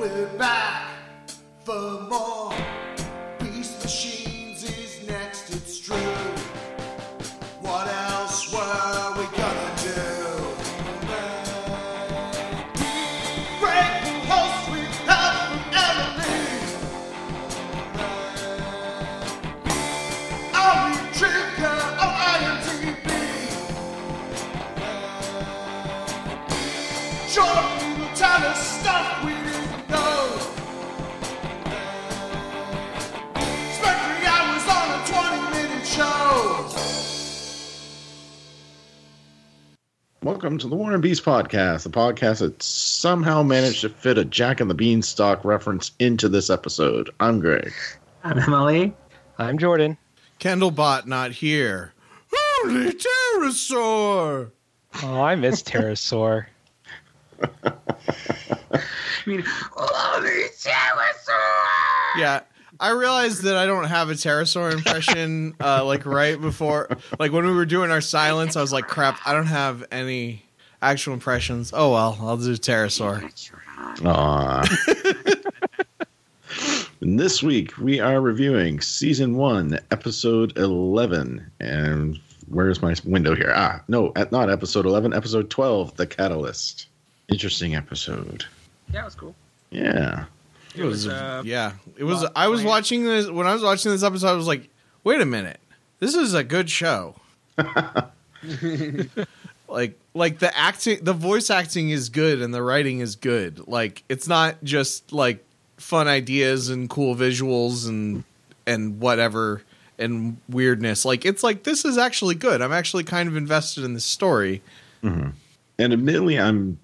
We're back for more. Welcome to the War and Beast podcast, the podcast that somehow managed to fit a Jack and the Beanstalk reference into this episode. I'm Greg. I'm Emily. I'm Jordan. Kendallbot not here. Holy pterosaur! Oh, I miss Pterosaur. I mean, holy pterosaur! Yeah, I realized that I don't have a pterosaur impression. uh, like right before, like when we were doing our silence, I was like, "Crap, I don't have any actual impressions." Oh well, I'll do pterosaur. Aww. this week we are reviewing season one, episode 11. And where's my window here? Ah, no, at- not episode 11, episode 12, The Catalyst. Interesting episode. yeah, it was cool. Yeah. It was, uh, yeah. It was. I was planned. watching this when I was watching this episode. I was like, "Wait a minute, this is a good show." like, like the acting, the voice acting is good, and the writing is good. Like, it's not just like fun ideas and cool visuals and and whatever and weirdness. Like, it's like this is actually good. I'm actually kind of invested in this story. And admittedly, I'm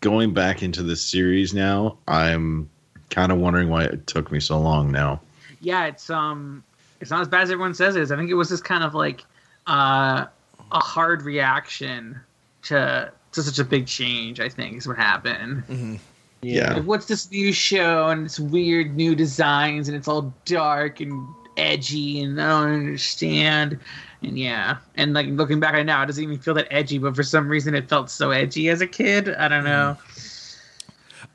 going back into this series now. I'm kind of wondering why it took me so long now. Yeah, it's um, it's not as bad as everyone says it is. I think it was just kind of like uh, a hard reaction to to such a big change. I think is what happened. Yeah. Like, what's this new show and it's weird new designs and it's all dark and edgy and I don't understand. And yeah, and like looking back on it now, it doesn't even feel that edgy, but for some reason it felt so edgy as a kid. I don't know.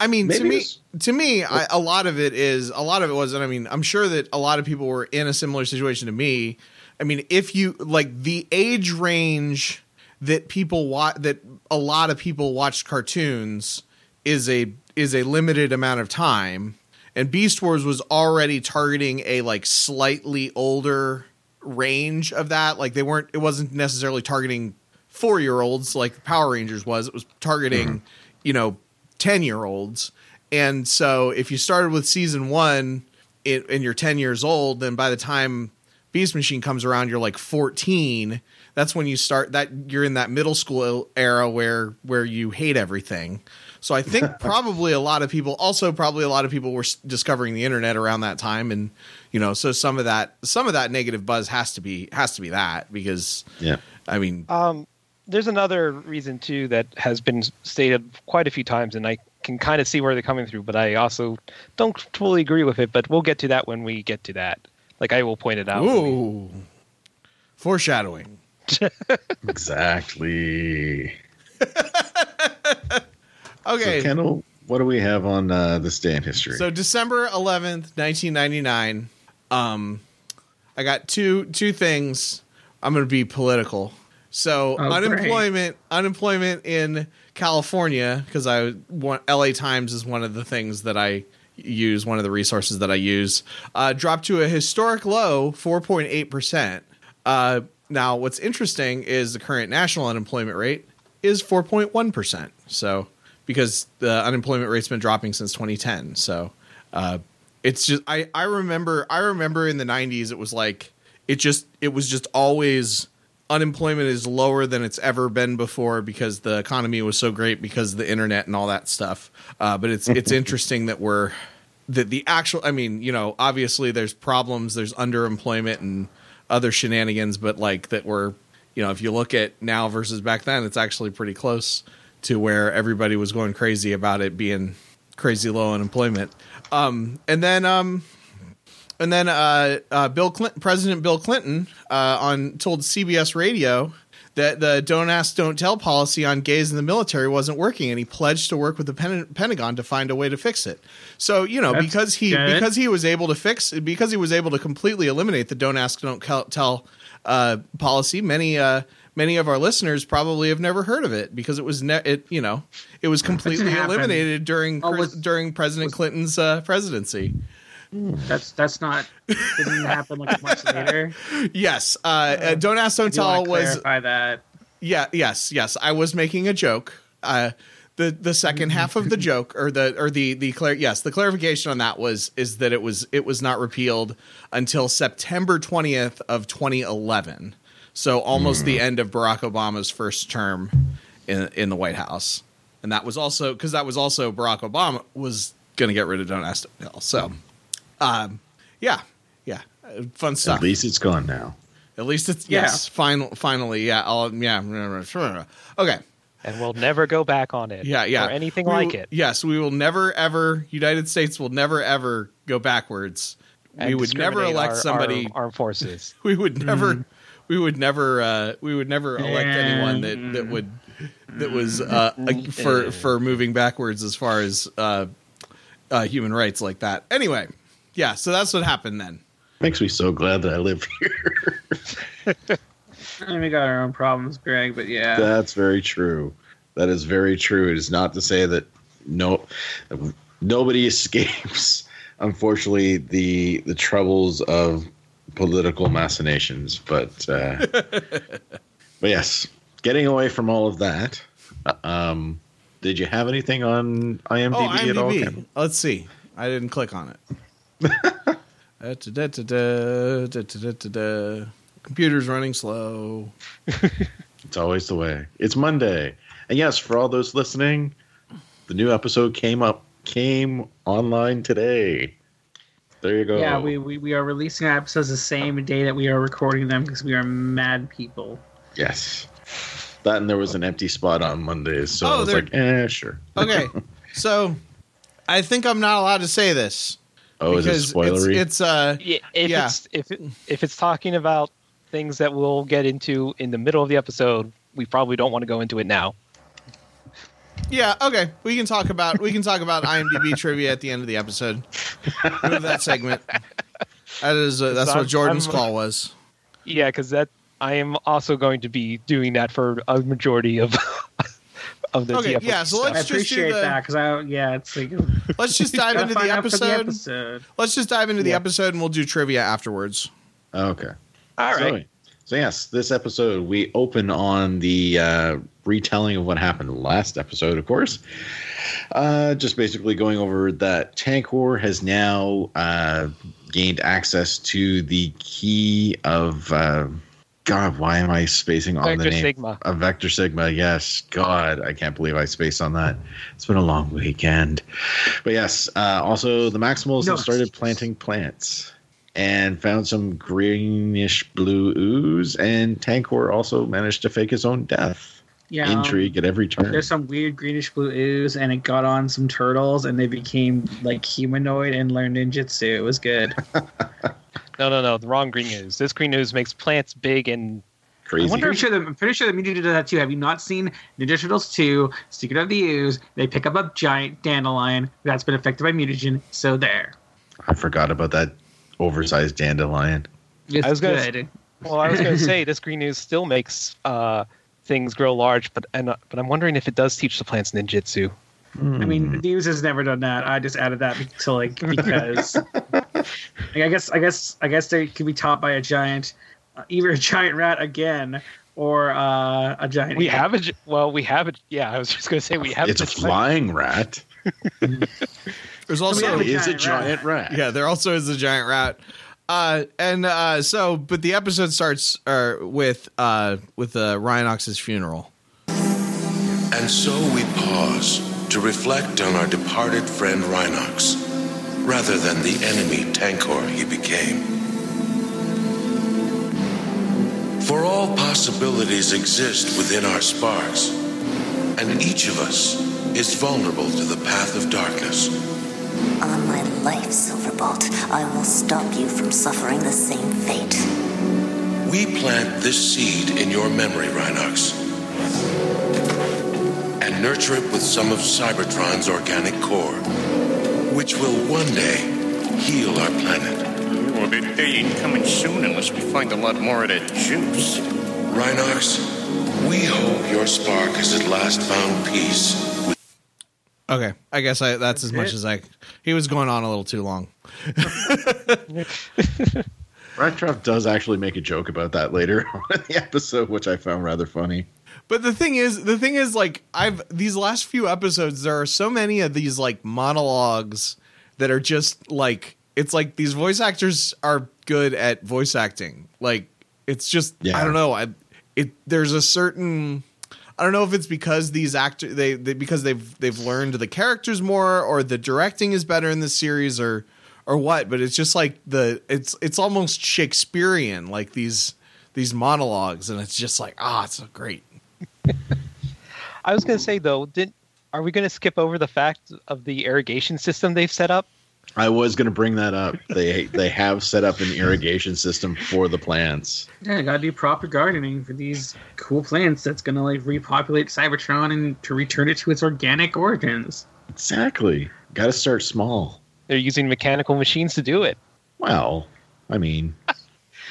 I mean, to me, to me, I, a lot of it is a lot of it was, and I mean, I'm sure that a lot of people were in a similar situation to me. I mean, if you like the age range that people watch, that a lot of people watched cartoons is a is a limited amount of time, and Beast Wars was already targeting a like slightly older range of that. Like they weren't, it wasn't necessarily targeting four year olds like Power Rangers was. It was targeting, mm-hmm. you know, 10 year olds. And so if you started with season one it, and you're 10 years old, then by the time Beast Machine comes around, you're like 14. That's when you start that you're in that middle school era where where you hate everything. So I think probably a lot of people also probably a lot of people were s- discovering the internet around that time and you know so some of that some of that negative buzz has to be has to be that because Yeah. I mean Um, there's another reason too that has been stated quite a few times, and I can kind of see where they're coming through, but I also don't fully agree with it. But we'll get to that when we get to that. Like I will point it out. when we- ooh foreshadowing. Exactly. Okay. So, Kendall, what do we have on uh, this day in history? So December eleventh, nineteen ninety nine. Um, I got two two things. I'm going to be political. So Oh, great. unemployment unemployment in California because I want L.A. Times is one of the things that I use. One of the resources that I use uh, dropped to a historic low, four point eight percent. Uh, now, what's interesting is the current national unemployment rate is four point one percent. So because the unemployment rate's been dropping since 2010. So uh, it's just I I remember I remember in the 90s it was like it just it was just always unemployment is lower than it's ever been before because the economy was so great because of the internet and all that stuff. Uh, but it's it's interesting that we're that the actual I mean you know obviously there's problems there's underemployment and other shenanigans but like that we're you know if you look at now versus back then it's actually pretty close to where everybody was going crazy about it being crazy low unemployment. Um, and then um, and then uh, uh, Bill Clinton, President Bill Clinton, uh, on told CBS Radio that the "Don't Ask, Don't Tell" policy on gays in the military wasn't working, and he pledged to work with the Pen- Pentagon to find a way to fix it. So you know, That's because he good. because he was able to fix because he was able to completely eliminate the "Don't Ask, Don't Tell" uh, policy, many. Uh, Many of our listeners probably have never heard of it because it was ne- it you know it was completely eliminated during Oh, was- during President Clinton's uh, presidency. That's that's not didn't happen like much later. Yes, uh, uh, don't ask, don't Do you wanna tell was clarify that. yeah, yes, yes. I was making a joke. Uh, the the second half of the joke, or the or the the clar- yes, the clarification on that was is that it was it was not repealed until September twentieth of twenty eleven. So almost the end of Barack Obama's first term in in the White House, and that was also because that was also Barack Obama was going to get rid of Don't Ask, Don't Tell. So, um, yeah, yeah, fun stuff. At least it's gone now. At least it's Yeah. yes, final, finally, yeah, I'll, yeah. Okay, and we'll never go back on it. yeah, yeah, or anything We like will- it. Yes, we will never ever. United States will never ever go backwards. we would never elect our- somebody. our armed forces. we would never. We would never. Uh, we would never elect anyone that that would that was uh, uh, for for moving backwards as far as uh, uh, human rights like that. Anyway, yeah. So that's what happened then. Makes me so glad that I live here. And we got our own problems, Greg. But yeah, That's very true. That is very true. It is not to say that no nobody escapes. Unfortunately, the the troubles of political machinations, but uh, but yes, getting away from all of that. uh, Um, did you have anything on IMDb, Oh, at all? Ken? Let's see. I didn't click on it. Computer's running slow. It's always the way. It's Monday, and yes, for all those listening, the new episode came up came online today. There you go. yeah, we, we we are releasing our episodes the same day that we are recording them because we are mad people. Yes. That and there was an empty spot on Mondays, so Oh, I was there- like, eh, sure. Okay, so I think I'm not allowed to say this Oh, is it because spoilery? it's, it's uh Yeah, if Yeah. it's if it, if it's talking about things that we'll get into in the middle of the episode, we probably don't want to go into it now. yeah okay. We can talk about we can talk about IMDb trivia at the end of the episode. Move that segment. That is uh, that's I'm- what Jordan's I'm- call was. Yeah, because that I am also going to be doing that for a majority of of the Okay, TFO yeah, so let's just do appreciate the- that because I yeah, it's like Let's just dive into the find out for episode. episode. Let's just dive into the episode and we'll do trivia afterwards. okay. All So, so yes, this episode we open on the uh, retelling of what happened last episode, of course. Uh, just basically going over that Tankor has now uh, gained access to the key of. God, why am I spacing on the name? Sigma. A Vector Sigma, yes. God, I can't believe I spaced on that. It's been a long weekend. But yes, uh, also the Maximals No have started planting plants and found some greenish blue ooze, and Tankor also managed to fake his own death. Yeah, Intrigue at every turn. There's some weird greenish blue ooze, and it got on some turtles, and they became like humanoid and learned ninjutsu. It was good. No, no, no. The wrong green news. This green news makes plants big and Crazy. I'm pretty sure that I'm pretty sure that Mutant did that too. Have you not seen Ninja Turtles 2, Secret of the Ooze? They pick up a giant dandelion that's been affected by mutagen. So there. I forgot about that oversized dandelion. It's I was gonna good. well, I was going to say this green news still makes uh, things grow large, but and uh, but I'm wondering if it does teach the plants ninjutsu. I mean, the Ooze has never done that. I just added that to like because like, I guess I guess I guess they could be taught by a giant, uh, either a giant rat again or uh, a giant. We ant. have a well, we have a yeah. I was just going to say we have it's a gi- flying rat. There's also have It is a giant rat. rat. yeah, there also is a giant rat. Uh, and uh, so, but the episode starts uh, with uh, with uh, Rhinox's funeral. And so we pause to reflect on our departed friend Rhinox, rather than the enemy Tankor he became. For all possibilities exist within our sparks, and each of us is vulnerable to the path of darkness. On my life, Silverbolt, I will stop you from suffering the same fate. we plant this seed in your memory, Rhinox, and nurture it with some of Cybertron's organic core, which will one day heal our planet. Well, that day ain't coming soon unless we find a lot more of that juice. Rhinox, we hope your spark has at last found peace with Okay, I guess I, that's as much as I. He was going on a little too long. Rat Trap does actually make a joke about that later on in the episode, which I found rather funny. But the thing is, the thing is, like I've these last few episodes, there are so many of these like monologues that are just like it's like these voice actors are good at voice acting. Like it's just I don't know. I it there's a certain I don't know if it's because these actors they, they because they've they've learned the characters more or the directing is better in this series or or what. But it's just like the it's it's almost Shakespearean like these these monologues and it's just like ah it's so great. I was going to say though, did are we going to skip over the fact of the irrigation system they've set up? I was going to bring that up. They they have set up an irrigation system for the plants. Yeah, you gotta do proper gardening for these cool plants that's gonna like repopulate Cybertron and to return it to its organic origins. Exactly. Got to start small. They're using mechanical machines to do it. Well, I mean,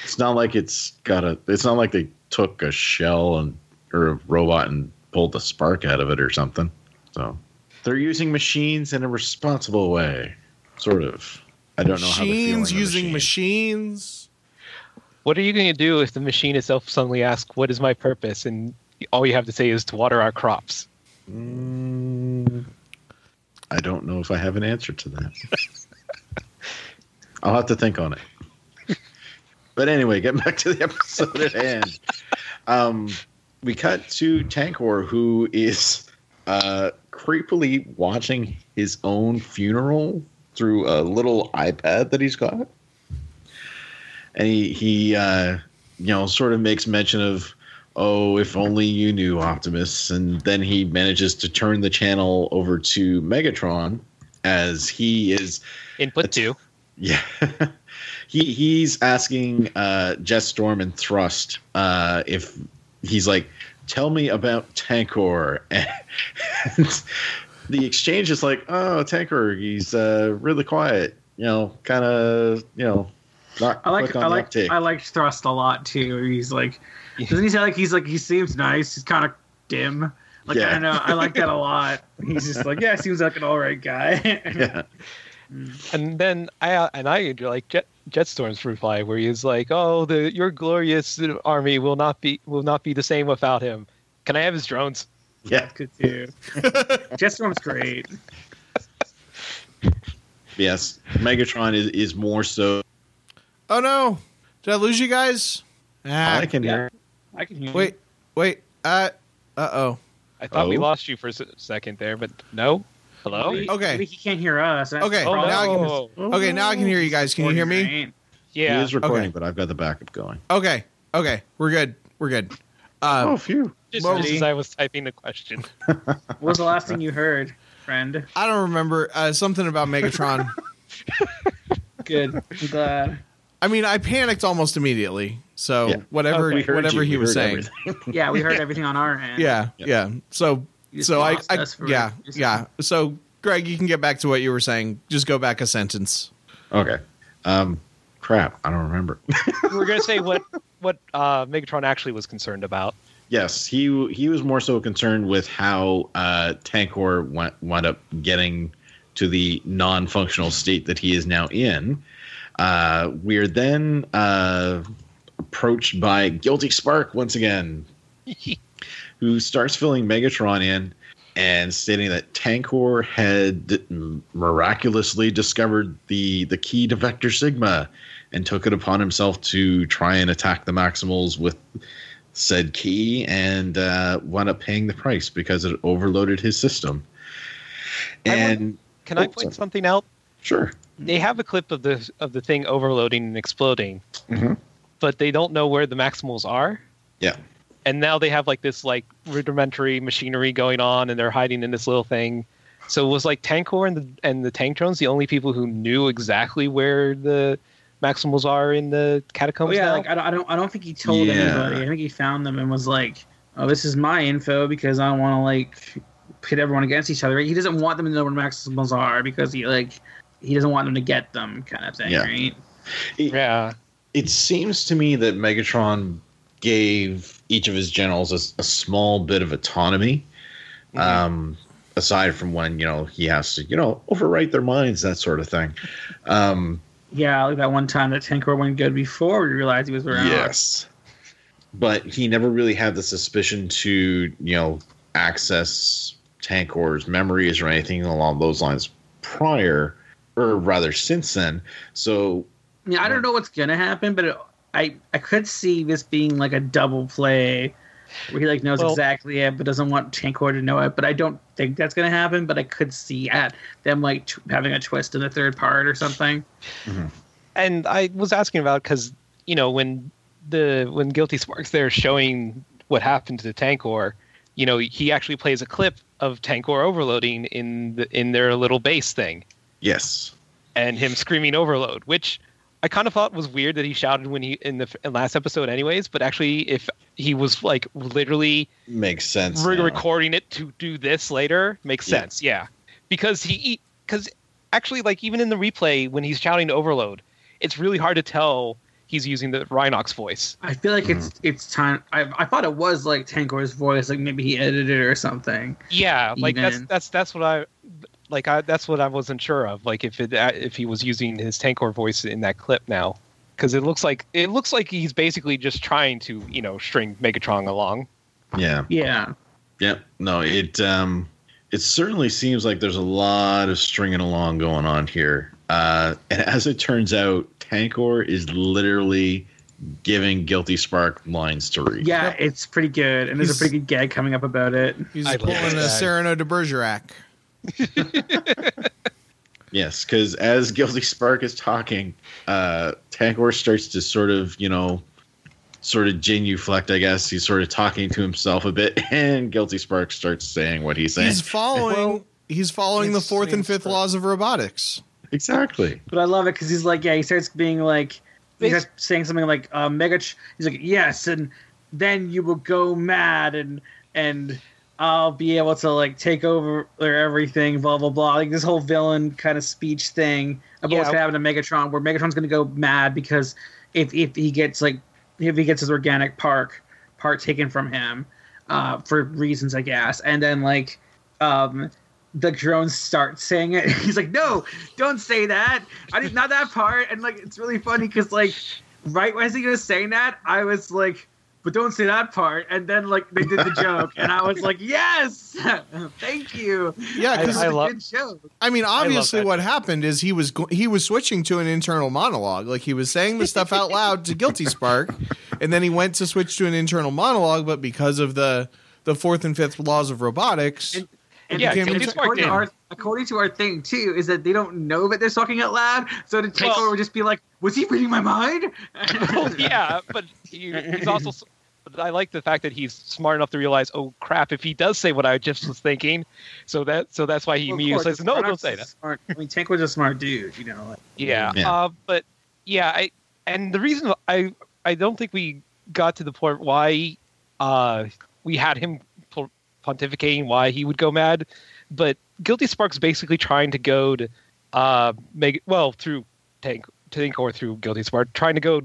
it's not like it's got a. It's not like they took a shell and or a robot and pulled the spark out of it or something. So they're using machines in a responsible way, sort of. I don't know how machines using machine. machines. What are you going to do if the machine itself suddenly asks, "What is my purpose?" and all you have to say is to water our crops? Mm, I don't know if I have an answer to that. I'll have to think on it. But anyway, getting back to the episode at hand. Um, we cut to Tankor, who is uh, creepily watching his own funeral through a little iPad that he's got. And he, he uh, you know, sort of makes mention of, oh, if only you knew Optimus. And then he manages to turn the channel over to Megatron as he is Input two. yeah. he he's asking uh Jetstorm and Thrust uh if he's like, tell me about Tankor. And the exchange is like, oh, Tankor, he's uh really quiet, you know, kind of, you know, not I like I like uptake. I like Thrust a lot too. He's like doesn't he say like he's like he seems nice, he's kinda dim. Like I don't know, I like that a lot. He's just like, yeah, seems like an alright guy. yeah. And then I and I like Jet, Jetstorm's reply, where he's like, "Oh, the your glorious army will not be will not be the same without him. Can I have his drones?" Yeah. Good too. Jetstorm's great. Yes. Megatron is, is more so Oh no! Did I lose you guys? Ah, I can hear I can hear wait, wait. Uh, uh oh. I thought we Oh. lost you for a second there, but no. Hello. Maybe, Okay. Maybe he can't hear us. That's Okay, Oh problem. now I can- Okay, now I can hear you guys. Can you hear me? Yeah. he Yeah. is recording, Okay. but I've got the backup going. Okay, okay, we're good. We're good. Um, oh, phew. Just, Well, just as I was typing the question. What was the last thing you heard, friend? I don't remember uh, something about Megatron. Good. I'm glad. I mean, I panicked almost immediately. So Yeah. whatever, We heard whatever you. he We was saying. Yeah, we heard everything on our end. Yeah, Yeah. yeah. So, You just so I, I yeah, a yeah. So, Greg, you can get back to what you were saying. Just go back a sentence. Okay. Um, crap. I don't remember. We're gonna say what what uh, Megatron actually was concerned about. yes, he he was more so concerned with how uh, Tankor went, wound up getting to the non-functional state that he is now in. Uh, we're then uh, approached by Guilty Spark once again, who starts filling Megatron in and stating that Tankor had miraculously discovered the the key to Vector Sigma and took it upon himself to try and attack the Maximals with said key and uh, wound up paying the price because it overloaded his system. I And Can I Oh, point something out? sure, They have a clip of the of the thing overloading and exploding, Mhm. but they don't know where the Maximals are. yeah, and now they have like this like rudimentary machinery going on and they're hiding in this little thing so it was like tankor and the and the tank drones the only people who knew exactly where the Maximals are in the Oh catacombs yeah, now? like I don't, I don't, I don't think he told Yeah. anybody. I think he found them and was like, "Oh, this is my info because I don't want to like pit everyone against each other." He doesn't want them to know where Maximals are because he like he doesn't want them to get them, kind of thing, Yeah. right? It, yeah. it seems to me that Megatron gave each of his generals a, a small bit of autonomy. Um, aside from when you know he has to, you know, overwrite their minds, that sort of thing. Um, Yeah, like that one time that Tankor went good before we realized he was around. Yes. But he never really had the suspicion to, you know, access Tankor's memories or anything along those lines prior, or rather since then. So, Yeah, I don't know what's gonna happen, but it, I I could see this being like a double play where he like knows Well- exactly it, but doesn't want Tankor to know it. But I don't think that's gonna happen. But I could see at them like t- having a twist in the third part or something. Mm-hmm. and I was asking about because you know when the when Guilty Sparks there showing what happened to Tankor, you know he actually plays a clip of Tankor overloading in the in their little base thing yes. and him screaming overload, which I kind of thought it was weird that he shouted when he in the f- last episode, anyways. But actually, if he was like literally Makes sense. re- recording it to do this later makes Yeah. sense. Yeah, because he because actually like even in the replay when he's shouting overload, it's really hard to tell he's using the Rhinox voice. I feel like it's mm-hmm. it's time. I I thought it was like Tankor's voice, like maybe he edited it or something. Yeah, like that's that's that's what I like. I that's what I wasn't sure of. Like if it uh, if he was using his Tankor voice in that clip now, because it looks like it looks like he's basically just trying to you know string Megatron along. Yeah. Yeah, Yep. No, it um it certainly seems like there's a lot of stringing along going on here. Uh and as it turns out, Tankor is literally giving Guilty Spark lines to read. yeah, it's pretty good, and there's a pretty good gag coming up about it. He's I pulling a that. Cyrano de Bergerac. Yes, because as Guilty Spark is talking, uh Tankor starts to sort of, you know, sort of genuflect, I guess. He's sort of talking to himself a bit, and Guilty Spark starts saying what he's saying. He's following. Well, he's following the fourth and fifth laws of robotics. exactly. But I love it because he's like, yeah, he starts being like, he starts saying something like, uh, "Mega." He's like, "Yes," and then you will go mad, and and I'll be able to like take over or everything. Blah blah blah. Like this whole villain kind of speech thing about what's Yeah. gonna happen to Megatron, where Megatron's gonna go mad because if if he gets like if he gets his organic park part taken from him uh, for reasons, I guess, and then like um the drones start saying it. He's like, "No, don't say that. I did not that part." And like, it's really funny because like, right as he was saying that, I was like, "But don't say that part." And then like they did the joke, and I was like, "Yes, thank you." Yeah, I, because I I love- good joke. I mean, obviously, that. what happened is he was go- he was switching to an internal monologue. Like he was saying the stuff out loud to Guilty Spark, and then he went to switch to an internal monologue. But because of the the fourth and fifth laws of robotics, And- it yeah, became Guilty according, to our, according to our thing too, is that they don't know that they're talking out loud. So the takeover Well- would just be like, "Was he reading my mind?" well, yeah, but he, he's also. But I like the fact that he's smart enough to realize, oh crap! If he does say what I just was thinking, so that so that's why he Well, immediately course, says, no, Rhinox don't say that. Smart, I mean, Tank was a smart dude, you know. Like, Yeah, Yeah. Uh, but yeah, I and the reason I I don't think we got to the point why uh, we had him po- pontificating why he would go mad, but Guilty Spark's basically trying to go to uh, make well through Tank Tank or through Guilty Spark trying to go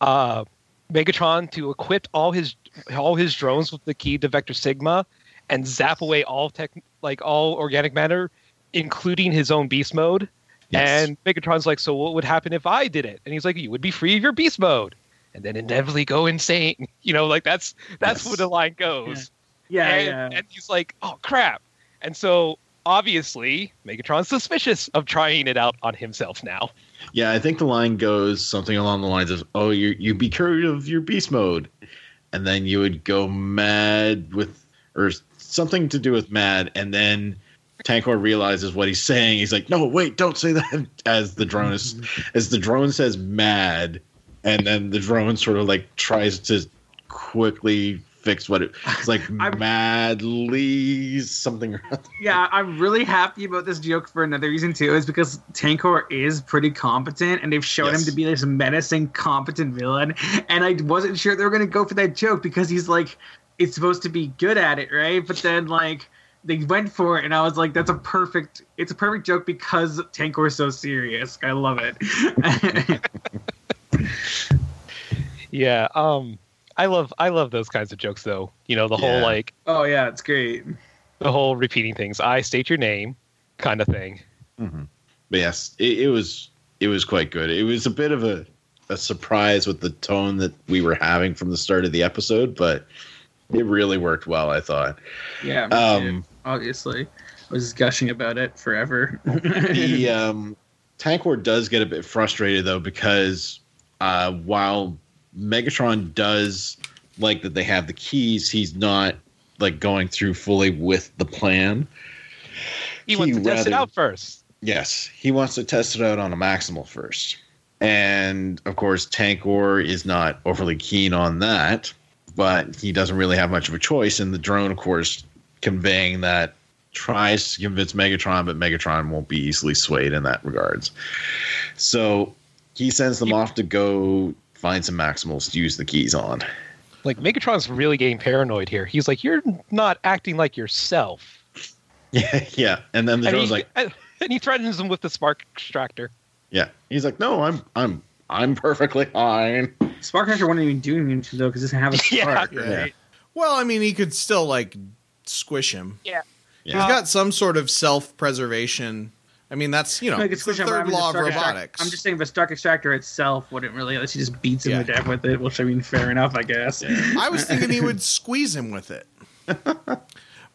uh, Megatron to equip all his all his drones with the key to Vector Sigma and zap away all tech like all organic matter, including his own beast mode. Yes. And Megatron's like, so what would happen if I did it? And he's like, you would be free of your beast mode, and then inevitably go insane. You know, like that's that's Yes. where the line goes. Yeah, and, yeah. and he's like, oh crap. And so obviously, Megatron's suspicious of trying it out on himself now. Yeah, I think the line goes something along the lines of, "Oh, you you be cured of your beast mode," and then you would go mad with, or something to do with mad, and then Tankor realizes what he's saying. He's like, "No, wait, don't say that." As the drone is, as the drone says "mad," and then the drone sort of like tries to quickly fix what it, it's like. I'm- madly something. or other. Yeah, I'm really happy about this joke for another reason too, is because Tankor is pretty competent, and they've shown Yes. him to be this menacing, competent villain. And I wasn't sure they were gonna go for that joke because he's like, it's supposed to be good at it, right? But then like they went for it, and I was like, that's a perfect, it's a perfect joke because Tankor is so serious. I love it. Yeah. Um. I love I love those kinds of jokes though. You know the whole like oh yeah, it's great. the whole repeating things. I state your name, kind of thing. But yes, it, it was it was quite good. It was a bit of a a surprise with the tone that we were having from the start of the episode, but it really worked well. I thought. Yeah, me Um, too, obviously. I was gushing about it forever. the um, Tankor does get a bit frustrated though because uh, while Megatron does like that they have the keys, he's not like going through fully with the plan. He wants to test it out first. Yes, he wants to test it out on a maximal first. And of course, Tankor is not overly keen on that, but he doesn't really have much of a choice. And the drone, of course, conveying that tries to convince Megatron, but Megatron won't be easily swayed in that regards. So he sends them off to go find some maximals to use the keys on. Like Megatron's really getting paranoid here. He's like, "You're not acting like yourself." Yeah, yeah. And then the drone's he, like, and he threatens him with the spark extractor. yeah. He's like, no, I'm, I'm, I'm perfectly fine. Spark Crusher wouldn't even do anything though because it doesn't have a spark. Yeah. right? Well, I mean, he could still like squish him. Yeah. He's Yeah. got some sort of self-preservation. I mean, that's you know, No, you could it's the switch I third mean, the law of Spark Extract- robotics. I'm just saying the Spark Extractor itself wouldn't really, unless he just beats him Yeah. to death with it, which I mean, fair enough, I guess. I was thinking he would squeeze him with it.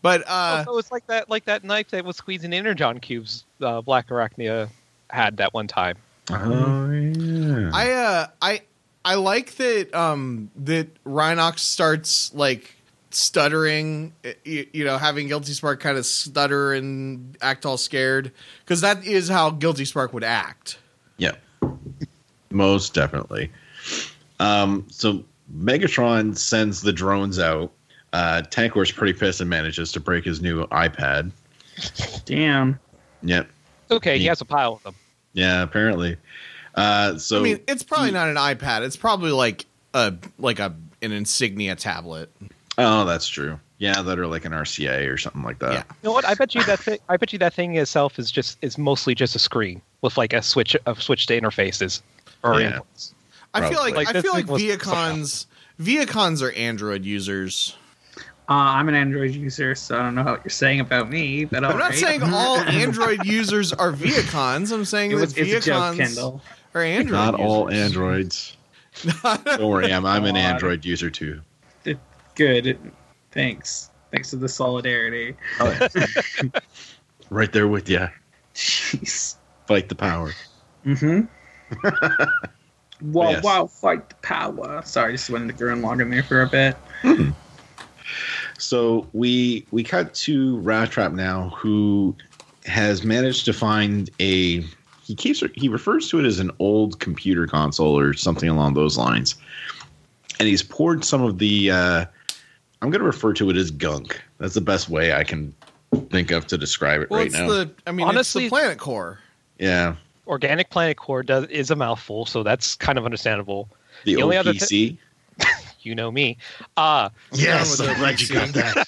But uh, oh, it's like that, like that knife that was squeezing energon cubes. Uh, Black Arachnia had that one time. Oh, yeah. I uh I I like that um that Rhinox starts like stuttering you, you know having guilty spark kind of stutter and act all scared because that is how guilty spark would act Yeah, most definitely. Um, so Megatron sends the drones out. Uh, Tankor's pretty pissed and manages to break his new iPad. Damn. Yep. Okay, he Yeah. has a pile of them. Yeah, apparently. Uh, so i mean it's probably not an ipad it's probably like a like a an insignia tablet oh, that's true. Yeah, that are like an RCA or something like that. Yeah. You know what? I bet you that thing. I bet you that thing itself is just is mostly just a screen with like a switch of switch to interfaces or Yeah. inputs. i feel like, Like, i feel like Vehicons Vehicons are android users Uh, I'm an Android user, so I don't know what you're saying about me, but i'm not alright. saying all android users are Vehicons i'm saying it was, that it's a joke, Vehicons are android Not all users. androids. Don't worry, I'm, I'm an Android user too. Good. Thanks. Thanks for the solidarity. Oh, yeah. right there with you. Jeez. Fight the power. Mm-hmm. wow, Yes. wow, fight the power. Sorry, just went to go and log in there for a bit. So we we cut to Rat Trap now, who has managed to find a. He keeps he refers to it as an old computer console or something along those lines, and he's poured some of the. Uh, I'm going to refer to it as gunk. That's the best way I can think of to describe it well right it's now. the i mean Honestly- it's the planet core yeah, Organic Planet Core does is a mouthful, so that's kind of understandable. the, The only other OPC. You know me. Uh yes, I'm glad you got that.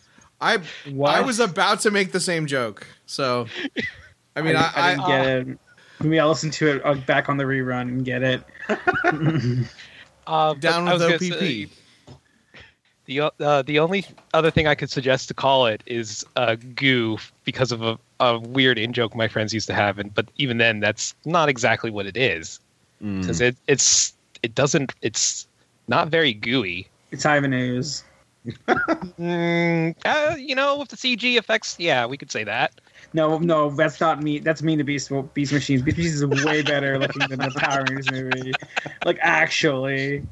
I What? I was about to make the same joke. So I mean I, I, I, didn't get it. Maybe I'll listen to it uh, back on the rerun and get it. uh down with OPP. say, The uh, the only other thing I could suggest to call it is uh, goo because of a, a weird in joke my friends used to have, and but even then, that's not exactly what it is Mm. because it it's it doesn't it's not very gooey. It's Ivan Mm, uh, you know, with the CG effects, yeah, we could say that. No, no, that's not me. That's mean to Beast Beast Machines. Beast Machines is way better looking than the Power Rangers movie. Like actually,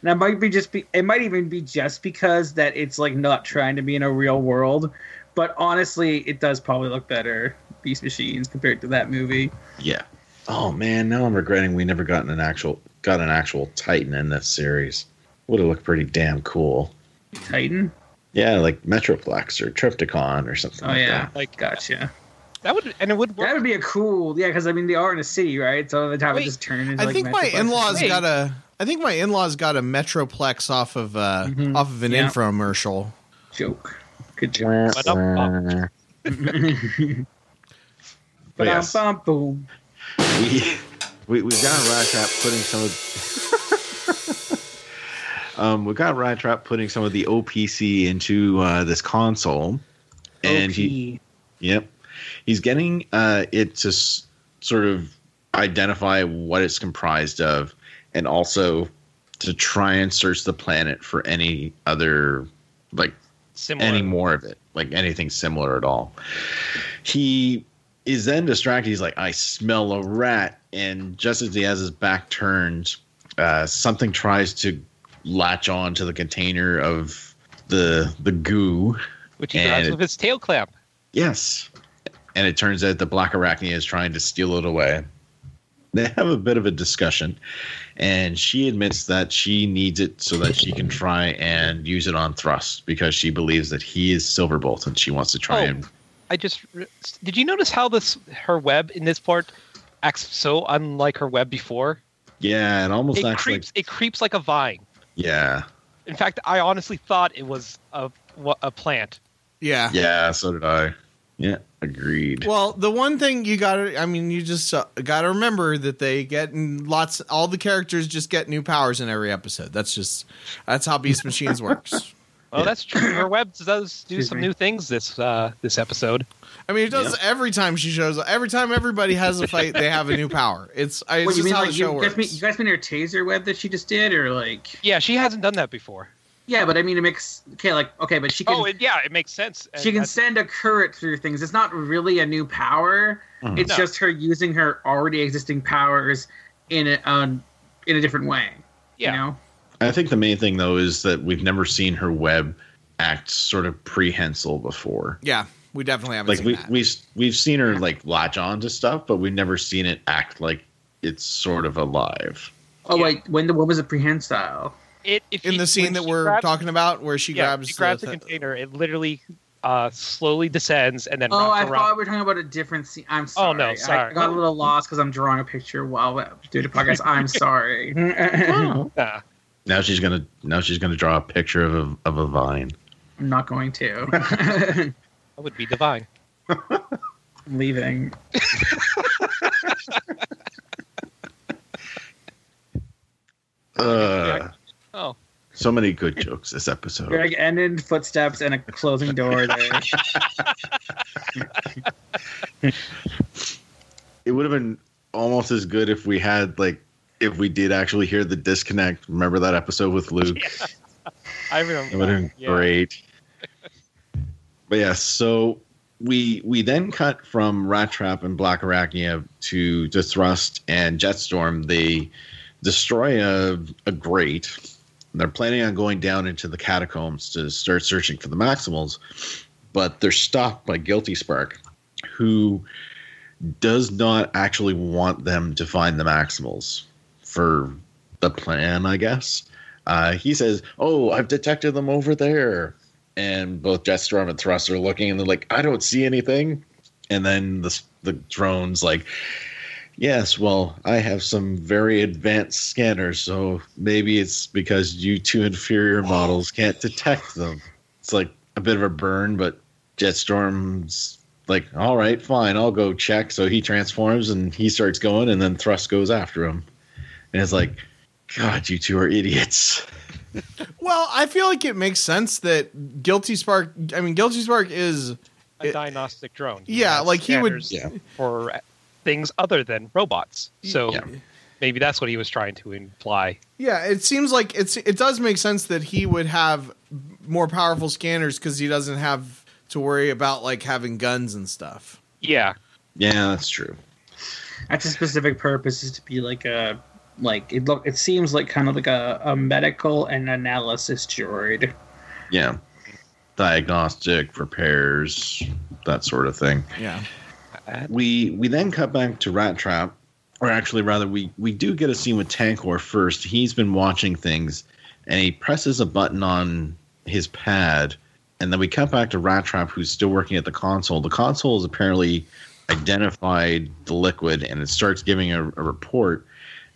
and that might be just be. It might even be just because that it's like not trying to be in a real world. But honestly, it does probably look better Beast Machines compared to that movie. Yeah. Oh man, now I'm regretting we never gotten an actual got an actual Titan in this series. Would have looked pretty damn cool. Titan. Yeah, like Metroplex or Trypticon or something. Oh like yeah, that. Like- gotcha. That would and it would work. That would be a cool, yeah, because I mean they are in a city, right? So the time Wait, it just turn into. I like, think my in-laws got a. I think my in-laws got a Metroplex off of uh Mhm. off of an Yeah. infomercial. joke. Good joke. But up, up. But yes. Ba-dum, boom. we, we we got Rat Trap putting some of um we got Rat Trap putting some of the OPC into uh, this console, and OP. he yep he's getting uh it to s- sort of identify what it's comprised of, and also to try and search the planet for any other like Similar. any more of it, like anything similar at all. He is then distracted. He's like, I smell a rat. And just as he has his back turned, uh, something tries to latch on to the container of the the goo. which he grabs with his tail clamp. Yes. And it turns out the Black Arachnia is trying to steal it away. They have a bit of a discussion, and she admits that she needs it so that she can try and use it on Thrust because she believes that he is Silverbolt and she wants to try Oh. and. I just did you notice how this her web in this part acts so unlike her web before? Yeah, it almost It acts creeps. like. It creeps like a vine. Yeah. In fact, I honestly thought it was a a plant. Yeah. Yeah, so did I. Yeah, agreed. Well, the one thing you got to, I mean, you just uh, got to remember that they get lots, all the characters just get new powers in every episode. That's just, that's how Beast Machines works. Well, Yeah. that's true. Her web does do Excuse some me. new things this uh, this episode. I mean, it does every time she shows up. Every time everybody has a fight, they have a new power. It's, I, it's What you just mean how like the you show guys, works. mean, you guys mean her taser web that she just did, or like? Yeah, she hasn't done that before. Yeah, but I mean it makes okay, like okay, but she can Oh, yeah, it makes sense. she can that- send a current through things. It's not really a new power. Mhm. It's No. just her using her already existing powers in a um, in a different way. Yeah. You know? I think the main thing, though, is that we've never seen her web act sort of prehensile before. yeah, we definitely haven't like seen we that. we we've seen her like latch on to stuff, but we've never seen it act like it's sort of alive. Oh Yeah. wait, when the what was it prehensile? It, if in she- the scene that we're grabs- talking about, where she yeah, grabs, she grabs the, the, container. It literally uh, slowly descends and then Oh, wraps I around. thought we were talking about a different scene. I'm sorry. Oh, no, I- sorry. I, got a little lost because I'm drawing a picture while we're doing the podcast. I'm sorry. I'm Ah, Now she's gonna now she's gonna draw a picture of a, of a vine. I'm not going to. that would be divine. I'm leaving. Uh, Oh, so many good jokes this episode. Greg ended footsteps and a closing door there. It would have been almost as good if we had like if we did actually hear the disconnect. Remember that episode with Luke? I remember. It would have been Yeah. great. But yeah, so we we then cut from Rat Trap and Black Arachnia to to Thrust and Jetstorm. They destroy a, a grate. They're planning on going down into the catacombs to start searching for the Maximals, but they're stopped by Guilty Spark, who does not actually want them to find the Maximals for the plan, I guess. Uh, he says, "Oh, I've detected them over there," and both Jetstorm and Thrust are looking, and they're like, "I don't see anything." And then the the drone's like, "Yes, well, I have some very advanced scanners, so maybe it's because you two inferior models can't detect them." It's like a bit of a burn, but Jetstorm's like, "All right, fine, I'll go check." So he transforms and he starts going, and then Thrust goes after him, and it's like. God, you two are idiots. well, I feel like it makes sense that Guilty Spark. I mean, Guilty Spark is a It- diagnostic drone. Yeah, like he would- Yeah. for things other than robots. So Yeah. maybe that's what he was trying to imply. Yeah, it seems like it's it does make sense that he would have more powerful scanners because he doesn't have to worry about like having guns and stuff. Yeah, Yeah, that's true. That's a specific purpose is to be like a like it look it seems like kind of like a, a medical and analysis droid. Yeah. Diagnostic, repairs, that sort of thing. Yeah, We we then cut back to Rat Trap, or actually rather we we do get a scene with Tankor first. He's been watching things and he presses a button on his pad, and then we cut back to Rat Trap, who's still working at the console. The console has apparently identified the liquid, and it starts giving a, a report.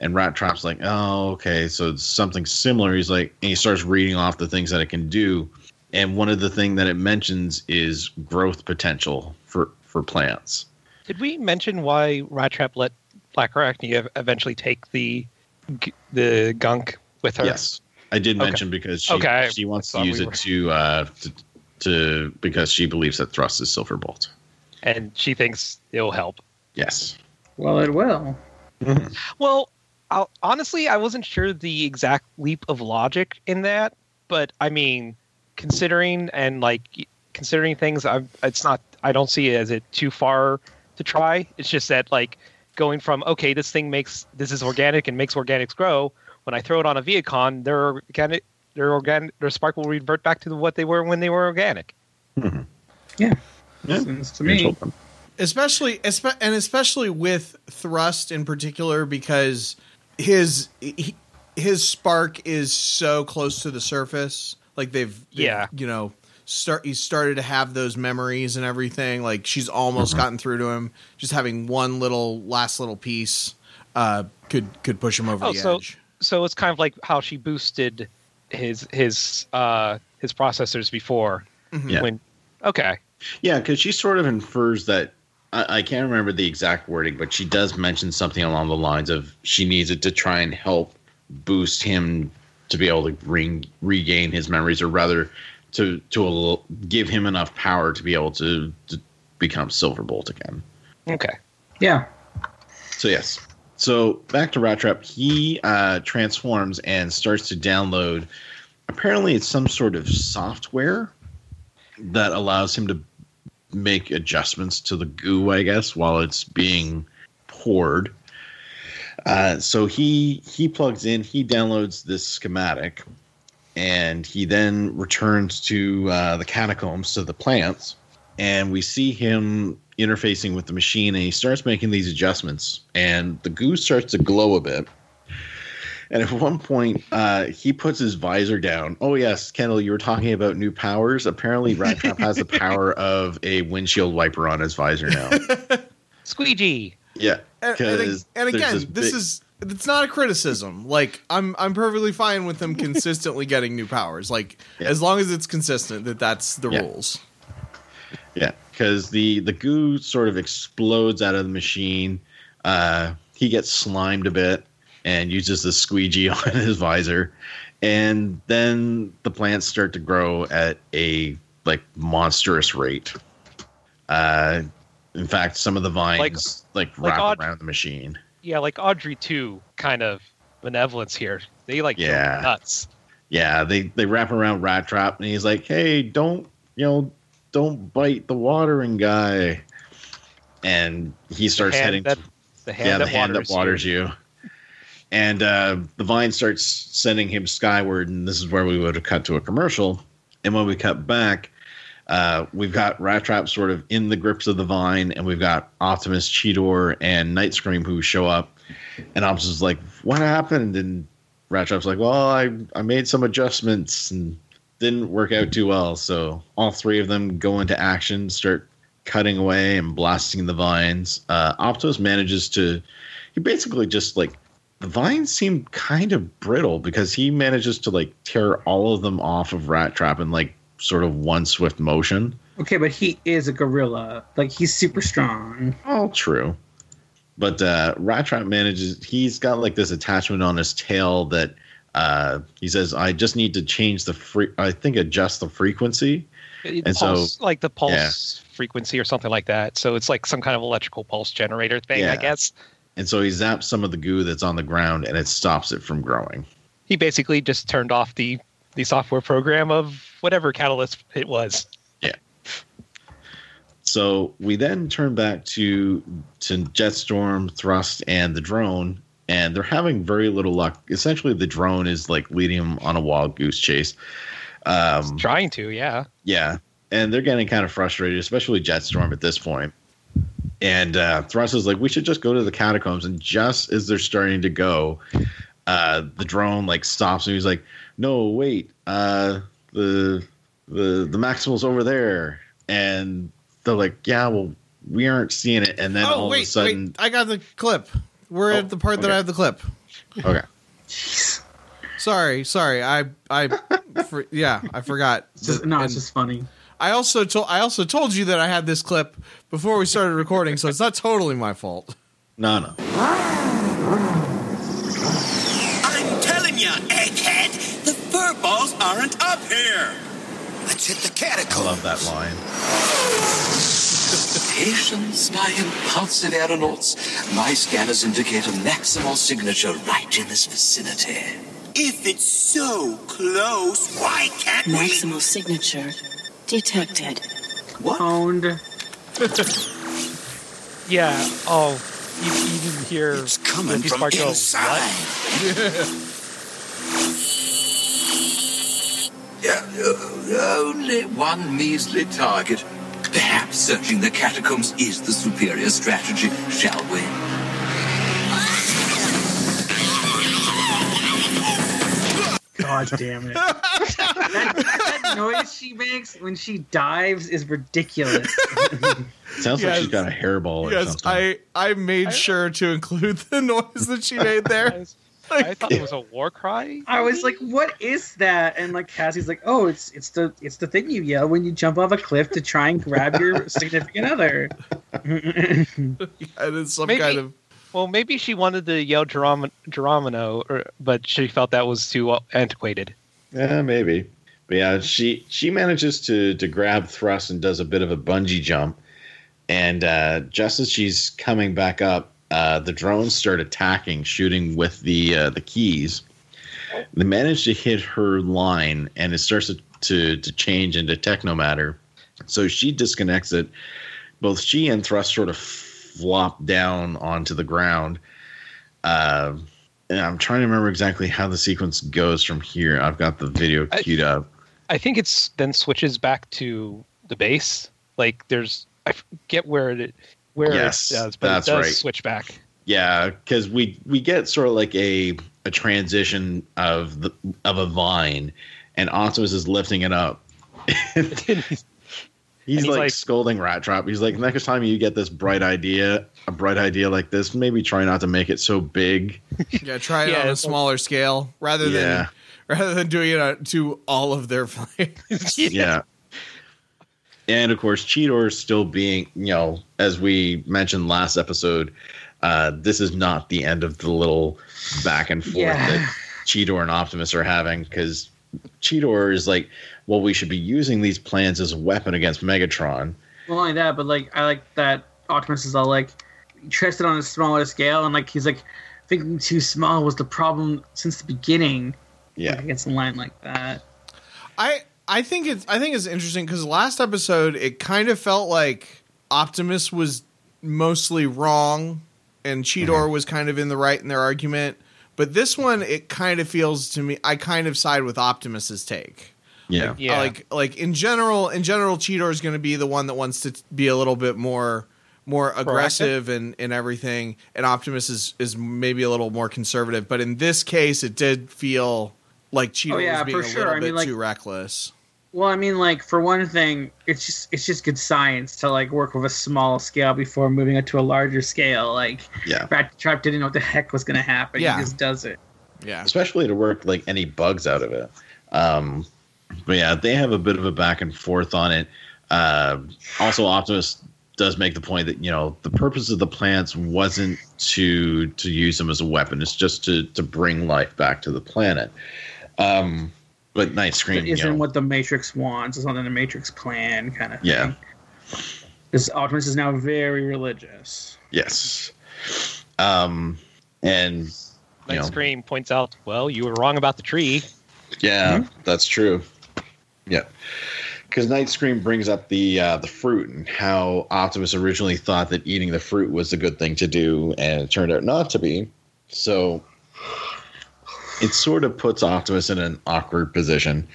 And Rat Trap's like, "Oh, okay, so it's something similar." He's like, and he starts reading off the things that it can do. And one of the thing that it mentions is growth potential for for plants. Did we mention why Rat Trap let Black Arachnia ev- eventually take the the gunk with her? Yes, I did Okay. mention because she Okay, she wants to use we it were- to, uh, to to because she believes that Thrust is Silverbolt. and she thinks it'll help. Yes. Well, it will. Well, i honestly, I wasn't sure the exact leap of logic in that, but I mean, considering and like considering things, I it's not. I don't see it as it too far to try. It's just that like going from okay, this thing makes this is organic and makes organics grow. When I throw it on a Vehicon, their organic, their organic, their spark will revert back to what they were when they were organic. Yeah. Yeah. Seems to me. especially and especially with thrust in particular because his he, his spark is so close to the surface like they've, they've, Yeah. you know start he started to have those memories and everything. Like she's almost gotten through to him. Just having one little last little piece uh could could push him over Oh, the so edge. so it's kind of like how she boosted his his uh his processors before Yeah. when okay. Yeah, because she sort of infers that I, I can't remember the exact wording, but she does mention something along the lines of she needs it to try and help boost him to be able to re- regain his memories, or rather, to to a, give him enough power to be able to, to become Silverbolt again. okay Yeah. So yes. So back to Rat Trap, he uh, transforms and starts to download. Apparently, it's some sort of software that allows him to make adjustments to the goo, I guess, while it's being poured. Uh, so he he plugs in, he downloads this schematic, and he then returns to uh, the catacombs to the plants, and we see him interfacing with the machine, and he starts making these adjustments, and the goo starts to glow a bit. And at one point, uh, he puts his visor down. Oh yes, Kendall, you were talking about new powers. Apparently, Rat Trap has the power of a windshield wiper on his visor now. squeegee Yeah, and, and, because and again this, big- is it's not a criticism like i'm i'm perfectly fine with them consistently getting new powers like Yeah. as long as it's consistent that that's the Yeah. rules Yeah, because the the goo sort of explodes out of the machine. Uh, he gets slimed a bit and uses the squeegee on his visor, and then the plants start to grow at a like monstrous rate. Uh, in fact, some of the vines like, like wrap odd- around the machine. Yeah like audrey 2 kind of benevolence here they like Yeah. nuts Yeah, they they wrap around Rat Trap, and he's like, "Hey, don't you know, don't bite the watering guy." And he starts heading that, the hand yeah, that the hand that waters you. And uh, the vine starts sending him skyward, and this is where we would have cut to a commercial. And when we cut back, uh, we've got Rat Trap sort of in the grips of the vine, and we've got Optimus, Cheetor, and Night Scream who show up. And Optimus is like, "What happened?" And Rat Trap's like, "Well, I I made some adjustments and didn't work out too well." So all three of them go into action, start cutting away and blasting the vines. Uh, Optimus manages to. He basically just like the vines seem kind of brittle because he manages to like tear all of them off of Rat Trap and like sort of one swift motion. Okay, but he is a gorilla. Like he's super strong. All true. But uh, Rat Trap manages. He's got like this attachment on his tail that uh, he says, "I just need to change the free. I think adjust the frequency." It And so- like the pulse frequency or something like that so it's like some kind of electrical pulse generator thing Yeah. i guess And so he zaps some of the goo that's on the ground, and it stops it from growing. he basically just turned off the the software program of whatever catalyst it was Yeah. So we then turn back to to Jetstorm, Thrust, and the drone, and they're having very little luck. Essentially, the drone is like leading them on a wild goose chase. Um, trying to yeah yeah, and they're getting kind of frustrated, especially Jetstorm at this point. And uh, Thrust is like, we should just go to the catacombs. And just as they're starting to go, uh, the drone like stops and he's like, no, wait, uh, the the the Maximal's over there, and they're like, yeah, well, we aren't seeing it, and then oh all wait, of a sudden, wait! I got the clip. We're Oh, at the part that. I have the clip. okay, Sorry, sorry. I I for, yeah, I forgot. It's just, no, it's just funny. I also told I also told you that I had this clip before we started recording, so it's not totally my fault. no, no, I'm telling you, egghead, the fur balls aren't up here. Let's hit the I catacomb. love that line. Patience, my impulsive aeronauts. My scanners indicate a maximal signature right in this vicinity. If it's so close, why can't we? Maximal signature detected. What? Owned. Yeah. Oh, you, you didn't hear. It's coming from part go, inside. Yeah, Uh, only one measly target. Perhaps searching the catacombs is the superior strategy, shall we? God damn it. that, that noise she makes when she dives is ridiculous. Sounds like she's got a hairball or Yes, something. I I made sure to include the noise that she made there. Was- I thought it was a war cry. I was like, "What is that?" And like Cassie's like, "Oh, it's it's the it's the thing you yell when you jump off a cliff to try and grab your significant other." and it's some Maybe- kind of Well, maybe she wanted to yell Gerom- Geronimo, or, but she felt that was too uh, antiquated. Yeah, maybe. But yeah, she she manages to to grab thrust and does a bit of a bungee jump. And uh, just as she's coming back up, uh, the drones start attacking, shooting with the uh, the keys. They manage to hit her line, and it starts to, to to change into techno matter. So she disconnects it. Both she and Thrust sort of flop down onto the ground. Uh, and I'm trying to remember exactly how the sequence goes from here. I've got the video I- queued up. I think it's then switches back to the base. Like there's, I forget where it where Yes, it does, but that's it does right. switch back. Yeah, because we we get sort of like a a transition of the of a vine, and Optimus is lifting it up. He's, he's like, like- scolding Rat Trap. He's like, next time you get this bright idea, a bright idea like this, maybe try not to make it so big. yeah. Try it Yeah, on a it's like- smaller scale rather than rather than doing it to all of their planes. yeah. And of course, Cheetor is still being, you know, as we mentioned last episode, uh, this is not the end of the little back and forth Yeah. that Cheetor and Optimus are having because Cheetor is like, well, we should be using these plans as a weapon against Megatron. Not only that, but like I like that Optimus is all like he tries on a smaller scale, and like he's like thinking too small was the problem since the beginning. Yeah. Like, it's a line like that. I I think it's I think it's interesting because last episode it kind of felt like Optimus was mostly wrong and Cheetor mm-hmm. was kind of in the right in their argument. But this one, it kind of feels to me. I kind of side with Optimus's take. Yeah. Yeah. Like like in general, in general, Cheetor is going to be the one that wants to t- be a little bit more more aggressive and and everything, and Optimus is is maybe a little more conservative. But in this case, it did feel like Cheetor Oh, yeah, was being for a sure. little I bit mean, like- too reckless. Well, I mean, like for one thing, it's just it's just good science to like work with a small scale before moving it to a larger scale. Like Yeah. Rat Trap didn't know what the heck was going to happen. Yeah. He just does it. Yeah. especially to work like any bugs out of it. Um, but yeah, they have a bit of a back and forth on it. Uh, also, Optimus does make the point that you know the purpose of the plants wasn't to to use them as a weapon; it's just to to bring life back to the planet. Um, but Night Scream, It you isn't know, what the Matrix wants. It's not in the Matrix plan, kind of. Thing. Yeah. This Optimus is now very religious. yes, um, and you Night know, Scream points out, well, you were wrong about the tree. Yeah, that's true. Yeah, because Night Scream brings up the uh, the fruit and how Optimus originally thought that eating the fruit was a good thing to do, and it turned out not to be. So it sort of puts Optimus in an awkward position.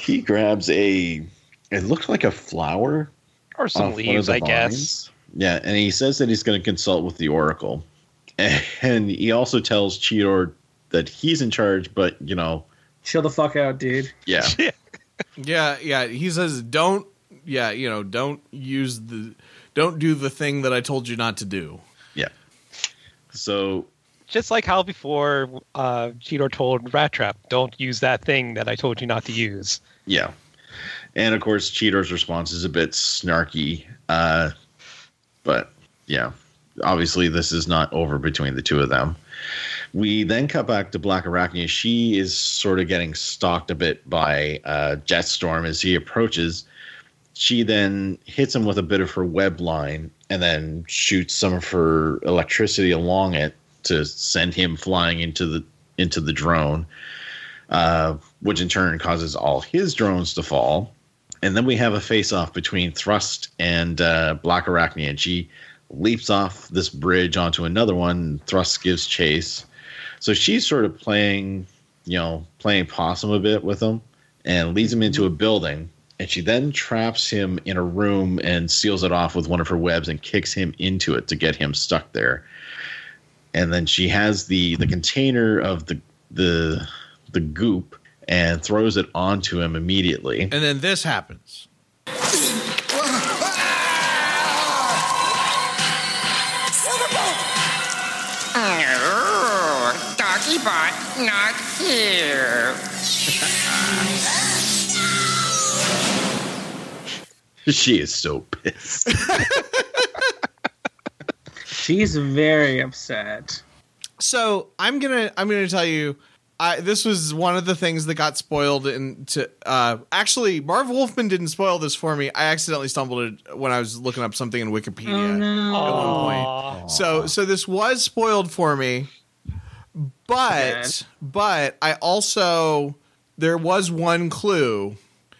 He grabs a. It looked like a flower Or some off one of leaves, the I guess. vines. Yeah, and he says that he's going to consult with the Oracle, and he also tells Cheetor that he's in charge, but you know, Chill the fuck out, dude. Yeah. Yeah, yeah. He says, "Don't, yeah, you know, don't use the, don't do the thing that I told you not to do." Yeah. So Just like how before uh, Cheetor told Rat Trap, "Don't use that thing that I told you not to use." Yeah. And of course, Cheetor's response is a bit snarky. Uh, but yeah, obviously, this is not over between the two of them. We then cut back to Black Arachnia. She is sort of getting stalked a bit by uh, Jetstorm as he approaches. She then hits him with a bit of her web line and then shoots some of her electricity along it to send him flying into the into the drone uh, which in turn causes all his drones to fall. And then we have a face off between Thrust and uh, Black. And she leaps off this bridge onto another one. Thrust gives chase. So she's sort of playing, you know, playing possum a bit with him and leads him into a building. And she then traps him in a room and seals it off with one of her webs and kicks him into it to get him stuck there. And then she has the the container of the the the goop and throws it onto him immediately. And then this happens. Oh, doggy bot, not here. She is so pissed. She's very upset. So I'm gonna I'm gonna tell you, I this was one of the things that got spoiled into. Uh, actually, Marv Wolfman didn't spoil this for me. I accidentally stumbled it when I was looking up something in Wikipedia at one point. So so this was spoiled for me, but but I also there was one clue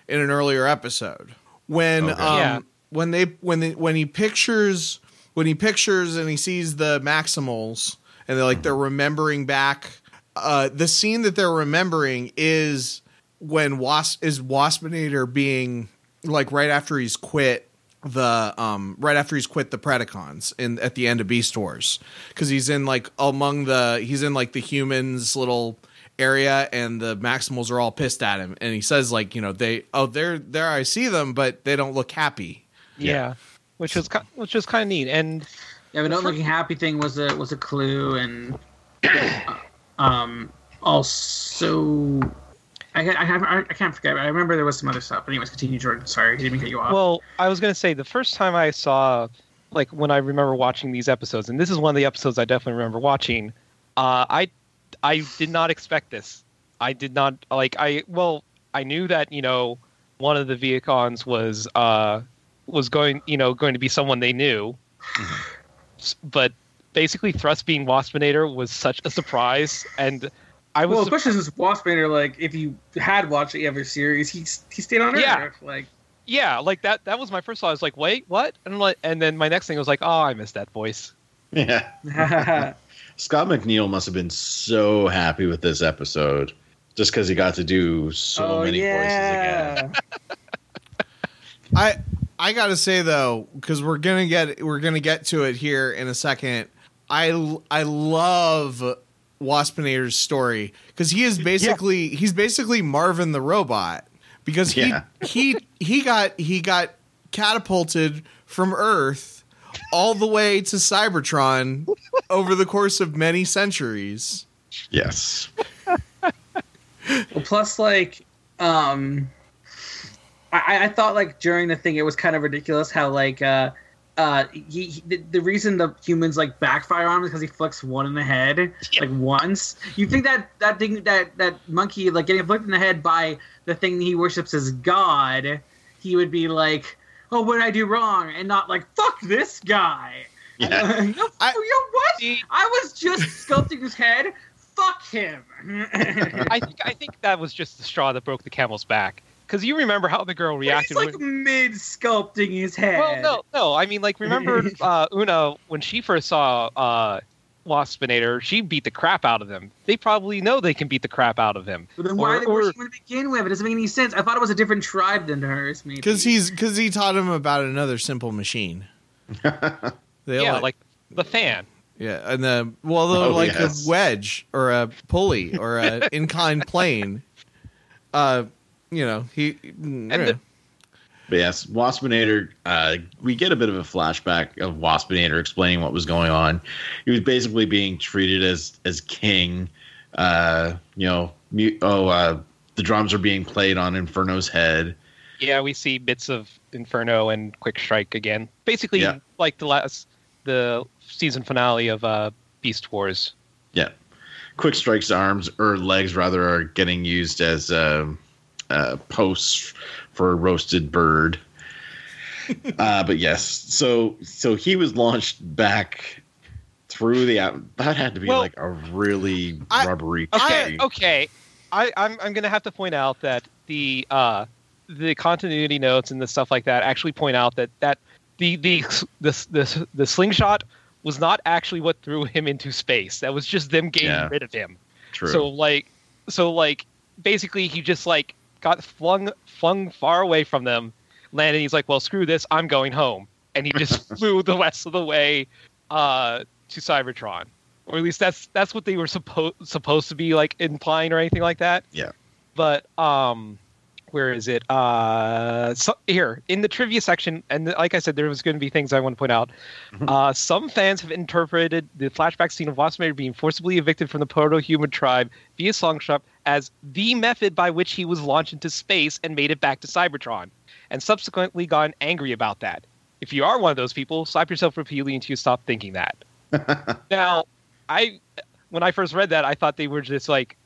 in an earlier episode when Okay. um Yeah. when they when they when he pictures when he pictures and he sees the Maximals and they're like they're remembering back uh the scene that they're remembering is when Wasp is Waspinator being like right after he's quit the um right after he's quit the Predacons in at the end of Beast Wars. Because he's in like among the he's in like the humans little area and the Maximals are all pissed at him. And he says like you know they oh they're there I see them but they don't look happy. Yeah, which was ki- which was kind of neat. And Yeah, but don't looking happy thing was a was a clue, and um, also I I can't I can't forget. I remember there was some other stuff. But anyways, continue, Jordan. Sorry, I didn't mean to cut you off. Well, I was going to say the first time I saw, like, when I remember watching these episodes, and this is one of the episodes I definitely remember watching. Uh, I, I did not expect this. I did not like. I well, I knew that you know, one of the Vehicons was uh, was going, you know, going to be someone they knew, mm-hmm. but basically, Thrust being Waspinator was such a surprise, and I was well, sup- especially since Waspinator, like if you had watched the other series, he he stayed on Earth, Yeah. Like yeah, like that. That was my first thought. I was like, wait, what? And like, and then my next thing was like, oh, I missed that voice. Yeah. Scott McNeil must have been so happy with this episode just because he got to do so oh many voices again. I I gotta say though, because we're gonna get we're gonna get to it here in a second. I I love Waspinator's story because he is basically he's basically Marvin the robot because he Yeah. he he got he got catapulted from Earth all the way to Cybertron over the course of many centuries. Yes. Well, plus like um I, I thought like during the thing it was kind of ridiculous how like uh uh he, he- the, the reason the humans like backfire on him is because he flicks one in the head like once. You think that that thing that that monkey like getting flicked in the head by the thing he worships as god he would be like oh what did i do wrong? And not like fuck this guy. Yeah. you know, I- you know what? i was just sculpting his head. Fuck him. I think I think that was just the straw that broke the camel's back. Because you remember how the girl He's reacted. like when, mid sculpting his head. well, no, no. I mean, like, remember uh, Una when she first saw uh, Waspinator? She beat the crap out of him. They probably know they can beat the crap out of him. But then why Or- did or- they to begin with? It doesn't make any sense. I thought it was a different tribe than hers, maybe. Because he's because he taught him about another simple machine. They yeah, like- like the fan. Yeah, and the well, the, Oh, like yes. a wedge or a pulley or a inclined plane. uh, you know, he. yeah. the- But yes, Waspinator, uh, we get a bit of a flashback of Waspinator explaining what was going on. He was basically being treated as as king. Uh, you know, mu- oh, uh, the drums are being played on Inferno's head. Yeah, we see bits of Inferno and Quick Strike again. Basically, Yeah. like the last, the season finale of uh, Beast Wars. Yeah, Quick Strike's arms or legs rather are getting used as uh, uh, posts for a roasted bird. uh, but yes, so so he was launched back through the out. That had to be Well- like a really I- rubbery. Okay, tree. okay. I, I'm I'm gonna have to point out that the uh the continuity notes and the stuff like that actually point out that that the the the the, the slingshot was not actually what threw him into space. That was just them getting Yeah. rid of him. True. So like so like basically he just like got flung flung far away from them, landed. He's like, well, screw this, I'm going home, and he just flew the rest of the way uh, to Cybertron, or at least that's that's what they were supposed supposed to be like implying or anything like that. Yeah. But um, where is it? Uh, so, here in the trivia section, and like I said, there was going to be things I want to point out. Uh, some fans have interpreted the flashback scene of Waspinator being forcibly evicted from the proto-human tribe via Slingshot as the method by which he was launched into space and made it back to Cybertron, and subsequently gotten angry about that. If you are one of those people, slap yourself repeatedly until you stop thinking that. now, I when I first read that, I thought they were just like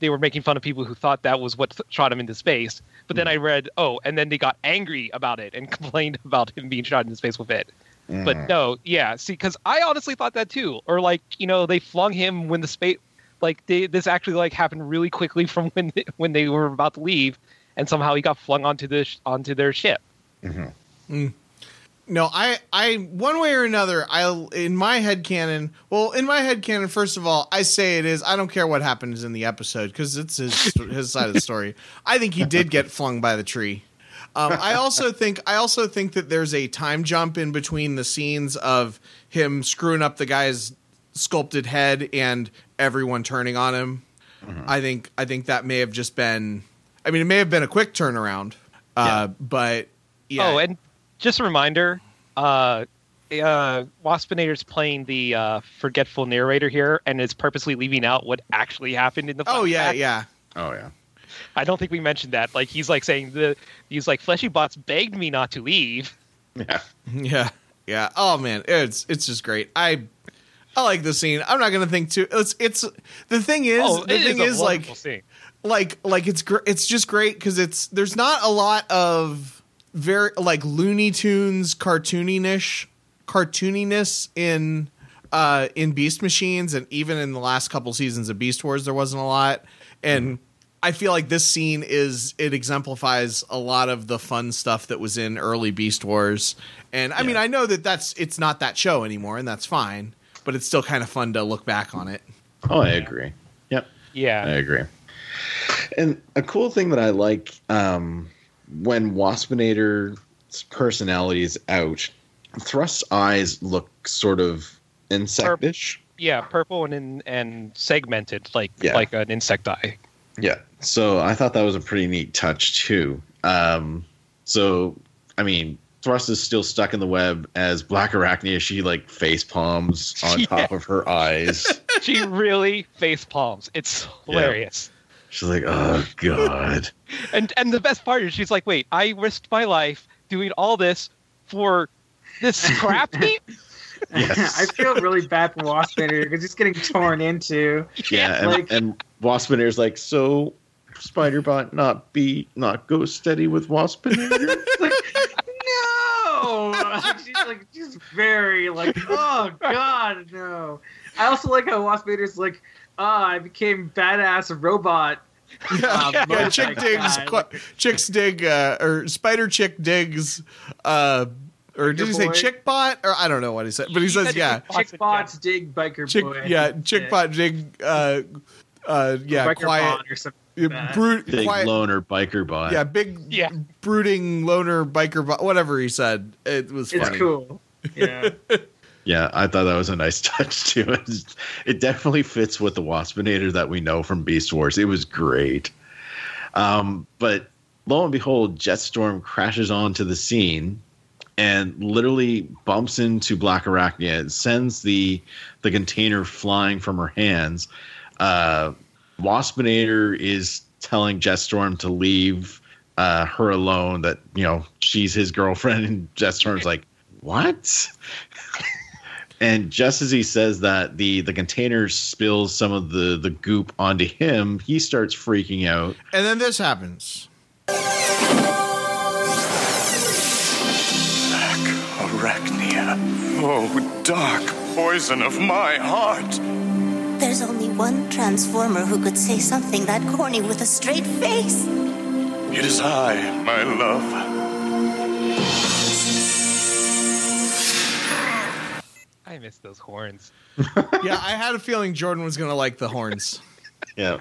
they were making fun of people who thought that was what shot him into space. But then I read, oh, and then they got angry about it and complained about him being shot into space with it. But Mm. no, yeah, see, because I honestly thought that too. Or like, you know, they flung him when the space, like they, this actually like happened really quickly from when they, when they were about to leave, and somehow he got flung onto the sh- onto their ship. No, I, I, one way or another, I, in my head canon, well, in my head canon, first of all, I say it is, I don't care what happens in the episode because it's his, his side of the story. I think he did get flung by the tree. Um, I also think, I also think that there's a time jump in between the scenes of him screwing up the guy's sculpted head and everyone turning on him. I think, I think that may have just been, I mean, it may have been a quick turnaround, uh, but yeah. Oh, and just a reminder, uh, uh, Waspinator's playing the uh, forgetful narrator here, and is purposely leaving out what actually happened in the. oh yeah, flashback. yeah. Oh yeah. I don't think we mentioned that. Like he's like saying the he's like fleshy bots begged me not to leave. Yeah. Yeah, yeah. Oh man, it's it's just great. I I like the scene. I'm not gonna think too. It's it's the thing is oh, the it thing a is like scene. like like it's gr- it's just great because it's there's not a lot of very like Looney Tunes cartooniness cartooniness in uh in Beast Machines and even in the last couple seasons of Beast Wars there wasn't a lot and I feel like this scene is it exemplifies a lot of the fun stuff that was in early Beast Wars and I mean I know that that's it's not that show anymore and that's fine but it's still kind of fun to look back on it. Oh, I agree. Yep. Yeah. I agree. And a cool thing that I like um, when Waspinator's personality is out, Thrust's eyes look sort of insectish. yeah, purple and in, and segmented like Yeah. like an insect eye. Yeah. So I thought that was a pretty neat touch too. Um, so I mean, Thrust is still stuck in the web as Black Arachnia. She like face palms on Yeah. top of her eyes. She really face palms. It's hilarious. She's like, "Oh God." And and the best part is she's like, wait, I risked my life doing all this for this scrap heap. Yes. I feel really bad for Waspinator because he's getting torn into. Yeah, and, like- and Waspinator's like, so Spiderbot not be not go steady with Waspinator. No, she's like she's very like oh god no. I also like how Waspinator's like ah I became badass robot. Uh, yeah, chick digs, qu- chicks dig, uh, or spider chick digs, uh, or did he say chick bot? Or I don't know what he said, but he He says yeah, Chick bots dig biker chick, boy. yeah, chick bot dig, uh, uh, yeah, biker quiet, or something. Yeah, like brute, Big quiet, loner biker bot. yeah, big, Yeah. brooding loner biker bot, whatever he said. It was Funny. It's cool. Yeah. Yeah, I thought that was a nice touch too. It definitely fits with the Waspinator that we know from Beast Wars. It was great. Um, but lo and behold, Jetstorm crashes onto the scene and literally bumps into Black Arachnia. It sends the the container flying from her hands. Uh, Waspinator is telling Jetstorm to leave uh, her alone. That you know she's his girlfriend, and Jetstorm's like, "What?" and just as he says that, the the container spills some of the the goop onto him. He starts freaking out. And then this happens. Arachnia. Oh, dark poison of my heart. There's only one transformer who could say something that corny with a straight face. It is I, my love. I miss those horns. yeah, I had a feeling Jordan was going to like the horns. Yeah.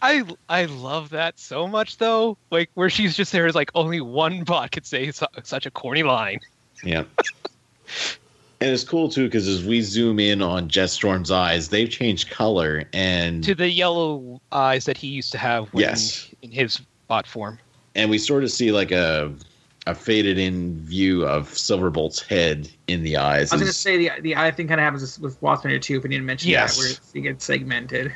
I I love that so much though. Like where she's just there is like only one bot could say su- such a corny line. Yeah. and it's cool too because as we zoom in on Jetstorm's eyes, they've changed color and To the yellow eyes that he used to have when Yes. in his bot form. and we sort of see like a a faded in view of Silverbolt's head in the eyes. I was gonna say the the eye thing kind of happens with Waspinator too, but you didn't mention Yes. that where it's, it gets segmented.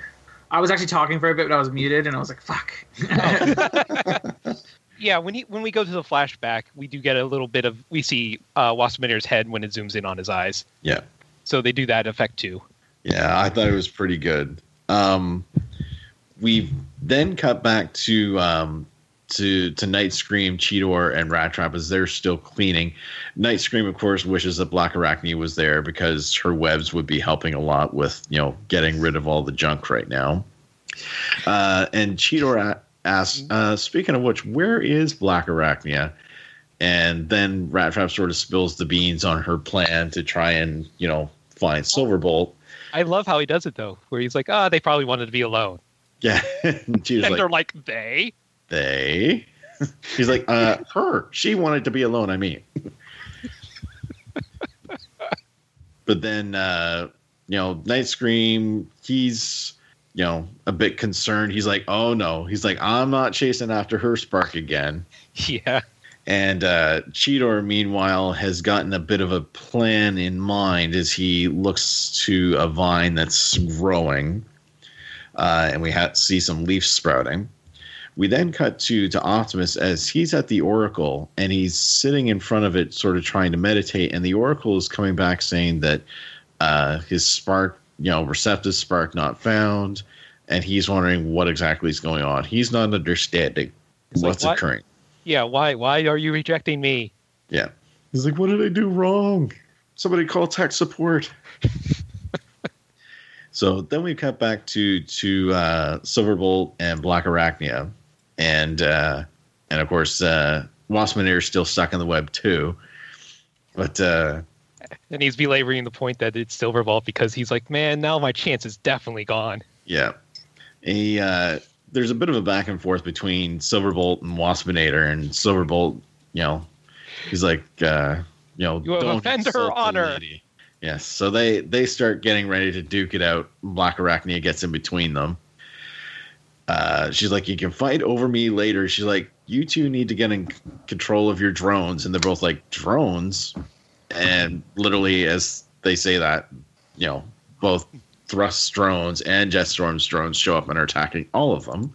I was actually talking for a bit, but I was muted, and I was like, "Fuck." Yeah, when he when we go to the flashback, we do get a little bit of we see uh Waspinator's head when it zooms in on his eyes. yeah. So they do that effect too. Yeah, I thought it was pretty good. Um, we then cut back to um, to to Night Scream, Cheetor, and Rat Trap as they're still cleaning. Night Scream, of course, wishes that Black Arachnia was there because her webs would be helping a lot with you know getting rid of all the junk right now. Uh, and Cheetor asks, uh, "Speaking of which, where is Black Arachnia?" And then Rat Trap sort of spills the beans on her plan to try and you know find Silverbolt. I love how he does it though, where he's like, "Ah, they probably wanted to be alone," Yeah. and and like, they're like, "They." they? He's like, uh, her. She wanted to be alone, I mean. but then, uh, you know, Night Scream, he's, you know, a bit concerned. He's like, oh no. He's like, I'm not chasing after her spark again. Yeah. And uh, Cheetor, meanwhile, has gotten a bit of a plan in mind as he looks to a vine that's growing, uh, and we ha- see some leaves sprouting. We then cut to to Optimus as he's at the Oracle and he's sitting in front of it, sort of trying to meditate. And the Oracle is coming back saying that uh, his spark, you know, receptive spark not found, and he's wondering what exactly is going on. He's not understanding He's like, what's "What?" occurring. Yeah, why why are you rejecting me? Yeah. He's like, what did I do wrong? Somebody call tech support. so then we cut back to to uh, Silverbolt and Black Arachnia, and uh, and of course uh, Waspinator is still stuck in the web too. But uh, And he's belaboring the point that it's Silverbolt because he's like, man, now my chance is definitely gone. yeah, he uh, there's a bit of a back and forth between Silverbolt and Waspinator, and Silverbolt, you know, he's like, uh, you know, You have "Don't offended her honor." lady." Yes, so they they start getting ready to duke it out. Black Arachnia gets in between them. Uh, she's like, "You can fight over me later." She's like, "You two need to get in c- control of your drones," and they're both like, "Drones," and literally as they say that, you know, both Thrust drones and Jetstorm's drones show up and are attacking all of them,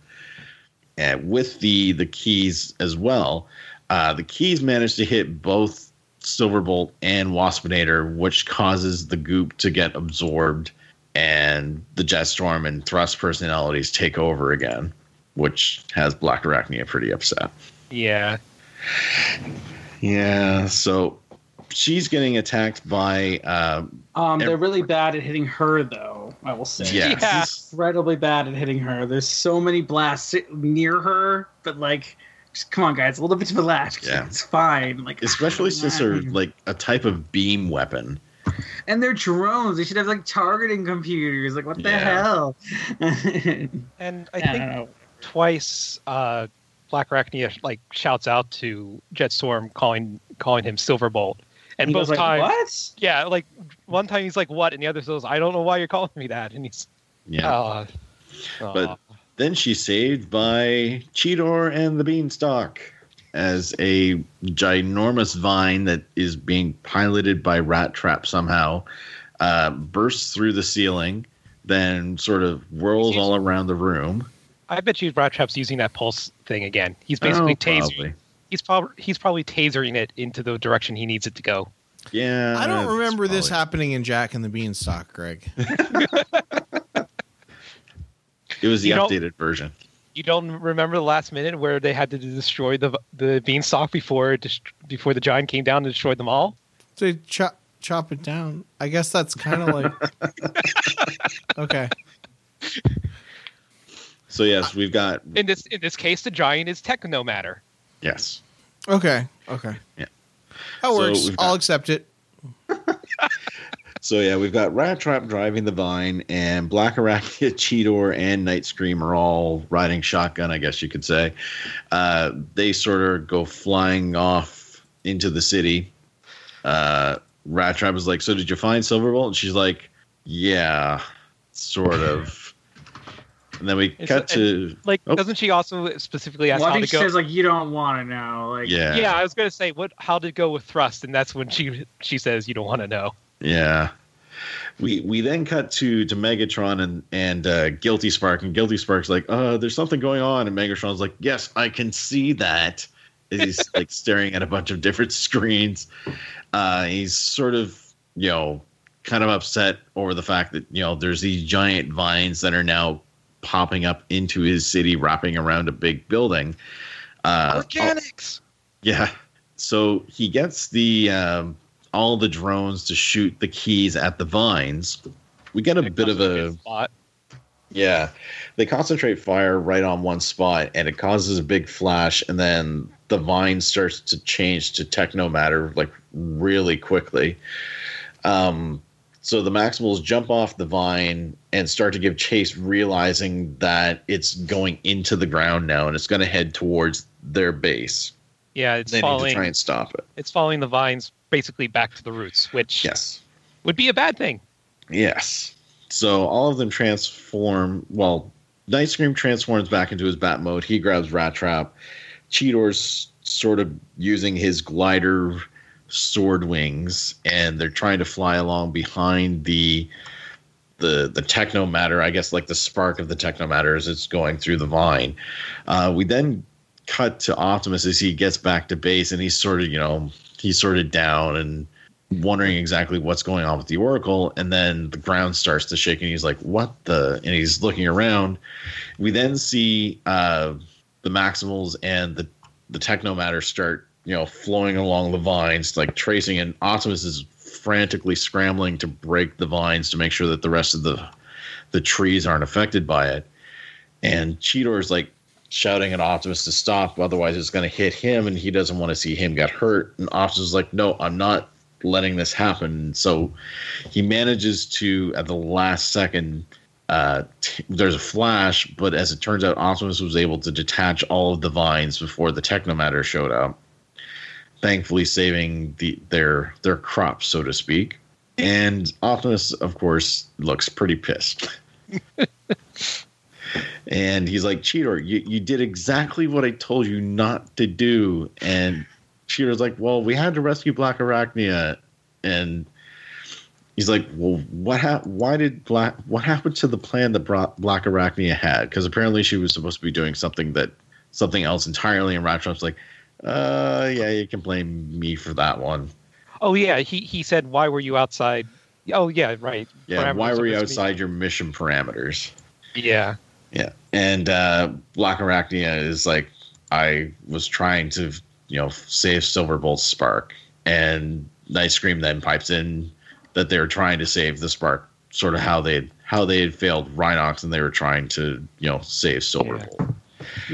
and with the the keys as well. Uh, the keys manage to hit both Silverbolt and Waspinator, which causes the goop to get absorbed, and the Jetstorm and Thrust personalities take over again, which has Black Arachnia pretty upset. Yeah. Yeah, so she's getting attacked by. Uh, Um, they're Ev- really bad at hitting her, though. I will say, Yes. Yeah. incredibly bad at hitting her. There's so many blasts near her, but like, just come on, guys, a little bit relaxed. Yeah. it's fine. Like, especially since they're like a type of beam weapon. and they're drones. They should have like targeting computers. Like, what the Yeah. hell? And I Yeah, I think twice uh, Black Arachnia like shouts out to Jetstorm calling calling him Silverbolt. And He both like, times what? Yeah, like one time he's like what and the other says I don't know why you're calling me that and he's Yeah. uh, But aw. then she's saved by Cheetor and the Beanstalk as a ginormous vine that is being piloted by Rat Trap somehow uh, bursts through the ceiling, then sort of whirls all around the room. I bet you Rat Trap's using that pulse thing again. He's basically Oh, tasering. Probably. He's probably he's probably tasering it into the direction he needs it to go. Yeah, I don't that's remember this probably- happening in Jack and the Beanstalk, Greg. It was the You updated version. You don't remember the last minute where they had to destroy the the beanstalk before before the giant came down and destroyed them all? So chop chop it down. I guess that's kind of like okay. So yes, we've got In this in this case, the giant is techno matter. Yes. Okay. Okay. Yeah. That So works. got- I'll accept it. So yeah, we've got Rat Trap driving the vine, and Black Arachnia, Cheetor, and Night Scream are all riding shotgun. I guess you could say. Uh, they sort of go flying off into the city. Uh, Rat Trap is like, "So did you find Silverbolt?" And she's like, "Yeah, sort of." And then we It's- cut to Like, Oh. doesn't she also specifically ask Well, I how to she go? says like you don't want to know. Like yeah, yeah, I was gonna say what how did it go with thrust, and that's when she she says you don't want to know. Yeah. We we then cut to to Megatron and and uh, Guilty Spark and Guilty Spark's like, uh, there's something going on, and Megatron's like, yes, I can see that. And He's like staring at a bunch of different screens. Uh, he's sort of you know kind of upset over the fact that you know there's these giant vines that are now popping up into his city, wrapping around a big building. Uh, Organics. yeah. So he gets the um, all the drones to shoot the keys at the vines. We get a bit of a spot. yeah. They concentrate fire right on one spot, and it causes a big flash, and then the vine starts to change to techno matter like really quickly. Um, so the Maximals jump off the vine and start to give chase, realizing that it's going into the ground now, and it's going to head towards their base. Yeah, it's They need to try and stop it. it's following the vines basically back to the roots, which Yes. would be a bad thing. Yes. So all of them transform. Well, Night Scream transforms back into his bat mode. He grabs Rat Trap. Cheetor's sort of using his glider sword wings, and they're trying to fly along behind the the the techno matter. I guess like the spark of the techno matter as it's going through the vine. Uh, we then cut to Optimus as he gets back to base, and he's sort of you know he's sort of down and wondering exactly what's going on with the Oracle, and then the ground starts to shake, and he's like, "What the?" And he's looking around. We then see uh, the Maximals and the the techno matter start, you know, flowing along the vines, like tracing, and Optimus is frantically scrambling to break the vines to make sure that the rest of the the trees aren't affected by it. And Cheetor is like shouting at Optimus to stop, otherwise it's going to hit him, and he doesn't want to see him get hurt. And Optimus is like, "No, I'm not letting this happen." So he manages to, at the last second, uh, t- there's a flash, but as it turns out, Optimus was able to detach all of the vines before the Technomatter showed up. Thankfully, saving the their their crops, so to speak. And Optimus, of course, looks pretty pissed. and he's like, Cheetor, you, you did exactly what I told you not to do. And Cheetor's like, Well, we had to rescue Black Arachnia. And he's like, Well, what hap- why did Black what happened to the plan that brought Black Arachnia had? Because apparently she was supposed to be doing something that something else entirely, and Rat Trap's like, uh yeah, you can blame me for that one. Oh yeah, he he said, "Why were you outside?" Oh yeah, right. Yeah, why were you outside your mission parameters? Yeah. Yeah, and uh, Black Arachnia is like, I was trying to, you know, save Silverbolt's spark, and Night Scream then pipes in that they were trying to save the spark, sort of how they how they had failed Rhinox, and they were trying to, you know, save Silverbolt,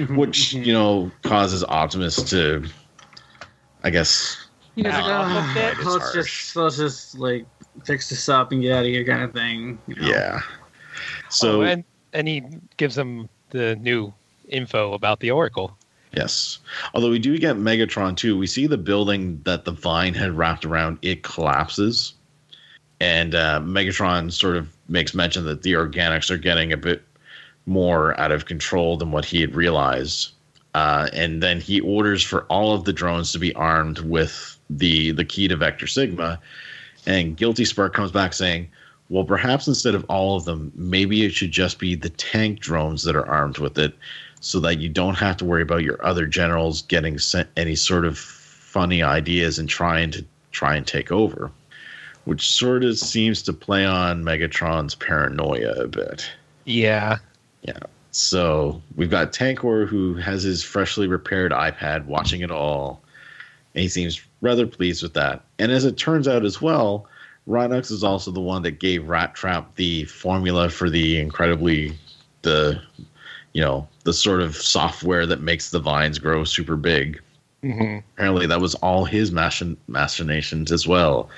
which you know causes Optimus to, I guess, You know, it's like, Nah, "Ah, let's just let's just like fix this up and get out of here, kind of thing. you know? yeah. So oh, and and he gives them the new info about the Oracle. Yes. Although we do get Megatron too. We see the building that the vine had wrapped around, it collapses. And uh, Megatron sort of makes mention that the organics are getting a bit more out of control than what he had realized. Uh, and then he orders for all of the drones to be armed with the the key to Vector Sigma. And Guilty Spark comes back saying, "Well, perhaps instead of all of them, maybe it should just be the tank drones that are armed with it, so that you don't have to worry about your other generals getting sent any sort of funny ideas and trying to try and take over." Which sort of seems to play on Megatron's paranoia a bit. Yeah. Yeah. So we've got Tankor who has his freshly repaired iPad watching it all. And he seems rather pleased with that. And as it turns out as well, Rhinox is also the one that gave Rat Trap the formula for the incredibly the you know, the sort of software that makes the vines grow super big. Mm-hmm. Apparently that was all his machin- machinations as well.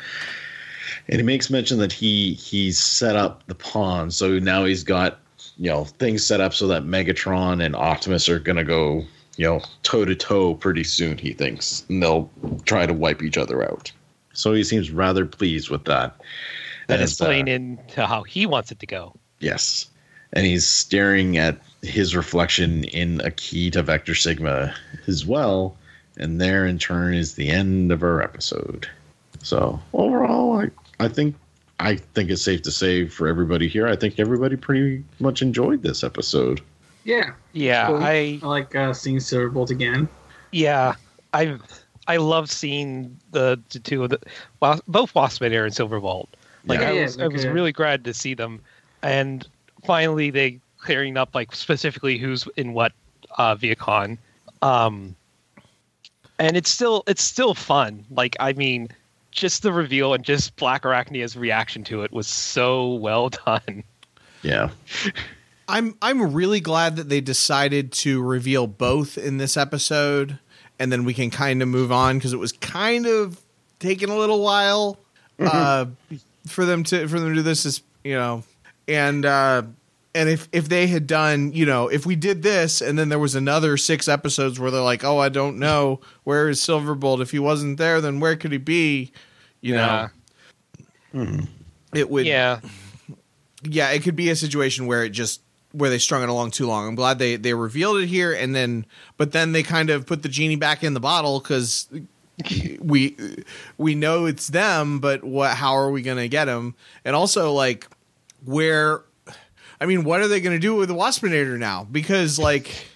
And he makes mention that he he's set up the pawn, so now he's got you know things set up so that Megatron and Optimus are gonna go you know toe to toe pretty soon. He thinks, and they'll try to wipe each other out. So he seems rather pleased with that. That is uh, playing into how he wants it to go. Yes. And he's staring at his reflection in a key to Vector Sigma as well. And there, in turn, is the end of our episode. So overall, I, I think I think it's safe to say for everybody here, I think everybody pretty much enjoyed this episode. Yeah. Yeah, Cool. I I like uh, seeing Silverbolt again. yeah, I I love seeing the, the two of the Wa- both Waspinator and Silverbolt. Like Yeah. I Yeah, was I was okay. really glad to see them, and finally they clearing up like specifically who's in what uh, Vehicon. Um, and it's still it's still fun. Like I mean, just the reveal and just Black Arachnia's reaction to it was so well done. Yeah. I'm I'm really glad that they decided to reveal both in this episode, and then we can kind of move on because it was kind of taking a little while uh, for them to for them to do this. Is you know, and uh, and if if they had done you know if we did this and then there was another six episodes where they're like, oh, I don't know where is Silverbolt. If he wasn't there, then where could he be? You know, mm-hmm. it would yeah. yeah, it could be a situation where it just where they strung it along too long. I'm glad they they revealed it here, and then but then they kind of put the genie back in the bottle because we we know it's them, but what? How are we going to get them? And also like where? I mean, what are they going to do with the Waspinator now? Because like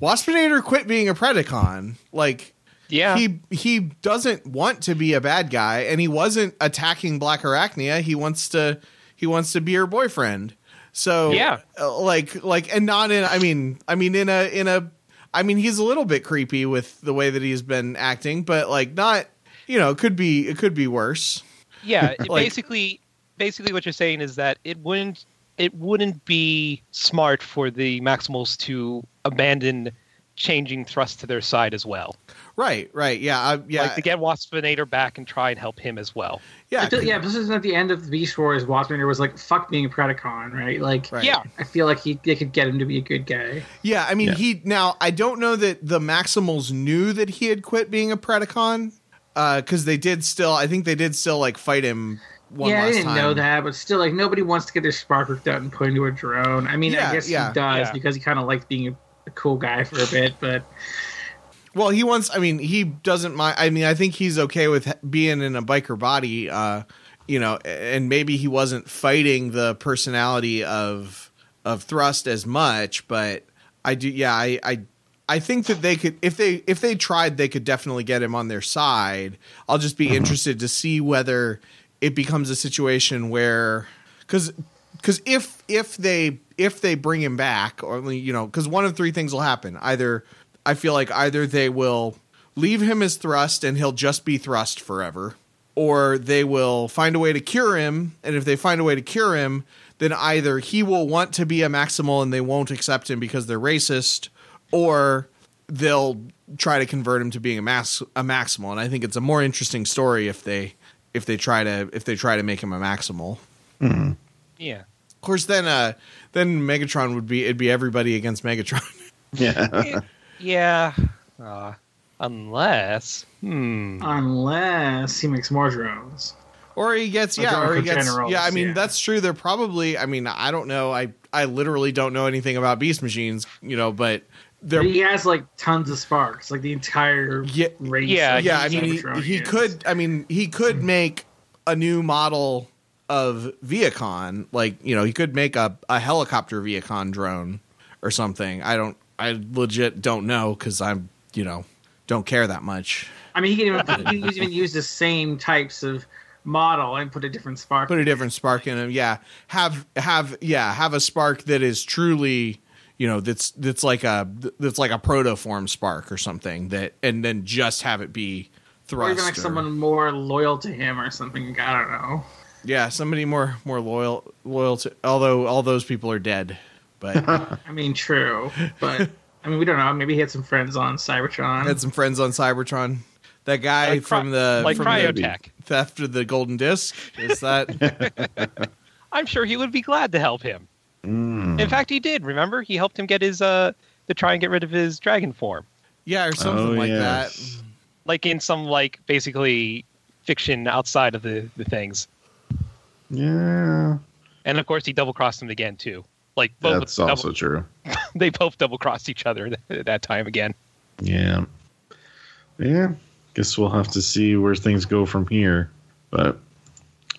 Waspinator quit being a Predacon, like. Yeah. He he doesn't want to be a bad guy and he wasn't attacking Black Arachnia. He wants to he wants to be her boyfriend. So Yeah. uh, like like and not in I mean I mean in a in a I mean he's a little bit creepy with the way that he's been acting, but like not you know, it could be it could be worse. Yeah, Like- basically, basically, what you're saying is that it wouldn't, it wouldn't be smart for the Maximals to abandon changing thrust to their side as well. Right, right. Yeah, I, yeah. like to get Waspinator back and try and help him as well. yeah, I yeah, this is at the end of the Beast Wars. Waspinator was like, "Fuck being a Predacon," right? Like, Right. Yeah, I feel like he they could get him to be a good guy. Yeah, I mean, Yeah. he now I don't know that the Maximals knew that he had quit being a Predacon uh, because they did still. I think they did still like fight him. One yeah, I didn't time. know that, but still, like nobody wants to get their spark hooked out and put into a drone. I mean, Yeah, I guess yeah, he does yeah. because he kind of likes being a, a cool guy for a bit, but Well, he wants. I mean, he doesn't mind. I mean, I think he's okay with being in a biker body. Uh, you know, and maybe he wasn't fighting the personality of of Thrust as much, but I do. Yeah, I. I I think that they could if they if they tried they could definitely get him on their side. I'll just be interested to see whether it becomes a situation where cuz cuz if if they if they bring him back or you know cuz one of three things will happen. Either I feel like either they will leave him as thrust and he'll just be thrust forever or they will find a way to cure him and if they find a way to cure him then either he will want to be a maximal and they won't accept him because they're racist or they'll try to convert him to being a max a maximal. And i think it's a more interesting story if they if they try to if they try to make him a maximal. Yeah. of course then uh then megatron would be it'd be everybody against megatron. Yeah. Yeah. Uh, unless, hmm. unless he makes more drones. Or he gets yeah, or he gets Generals, yeah. I mean, yeah. that's true. They're probably. I mean, I don't know. I I literally don't know anything about beast machines, you know, but they're But he has like tons of sparks, like the entire yeah, race. yeah, yeah. I mean, he, he could. I mean, he could make a new model of Vehicon. Like you know, he could make a a helicopter Vehicon drone or something. I don't. I legit don't know because I'm you know don't care that much. I mean, he can even, he even use the same types of model and put a different spark. put a different spark in him. Yeah, have have yeah have a spark that is truly you know that's that's like a that's like a protoform spark or something that and then just have it be thrust or even like or- someone more loyal to him or something. I don't know. yeah, somebody more more loyal loyal to. Although all those people are dead, but I mean, true, but I mean, we don't know. Maybe he had some friends on Cybertron. had some friends on Cybertron. That guy Like from the like from the Cryotech. theft of the golden disc is that I'm sure he would be glad to help him. Mm. In fact, he did. Remember, he helped him get his uh to try and get rid of his dragon form, yeah or something Oh, like yes. that. like in some like basically fiction outside of the the things. Yeah, And of course, he double crossed him again too. Like both that's double- also true. they both double crossed each other that, that time again. Yeah. Yeah. Guess we'll have to see where things go from here. But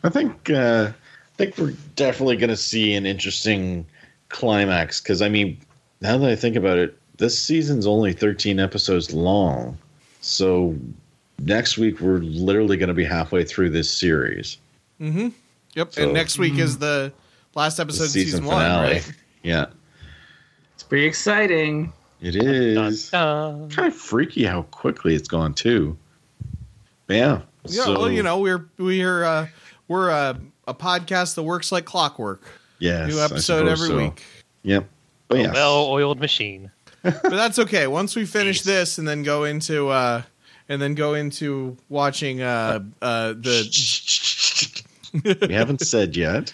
I think uh I think we're definitely gonna see an interesting climax because I mean, now that I think about it, this season's only 13 episodes long. So next week we're literally gonna be halfway through this series. Mm-hmm. Yep. So- and next week is the last episode of season, season, one, finale. right? Yeah. it's pretty exciting. It is. Dun. Kind of freaky how quickly it's gone too. But yeah. Yeah, so, well, you know, we're we're uh, we're a, a podcast that works like clockwork. yes, New episode every so. week. Yep. But yes. well-oiled machine. But that's okay. Once we finish this and then go into uh and then go into watching uh uh the we haven't said yet.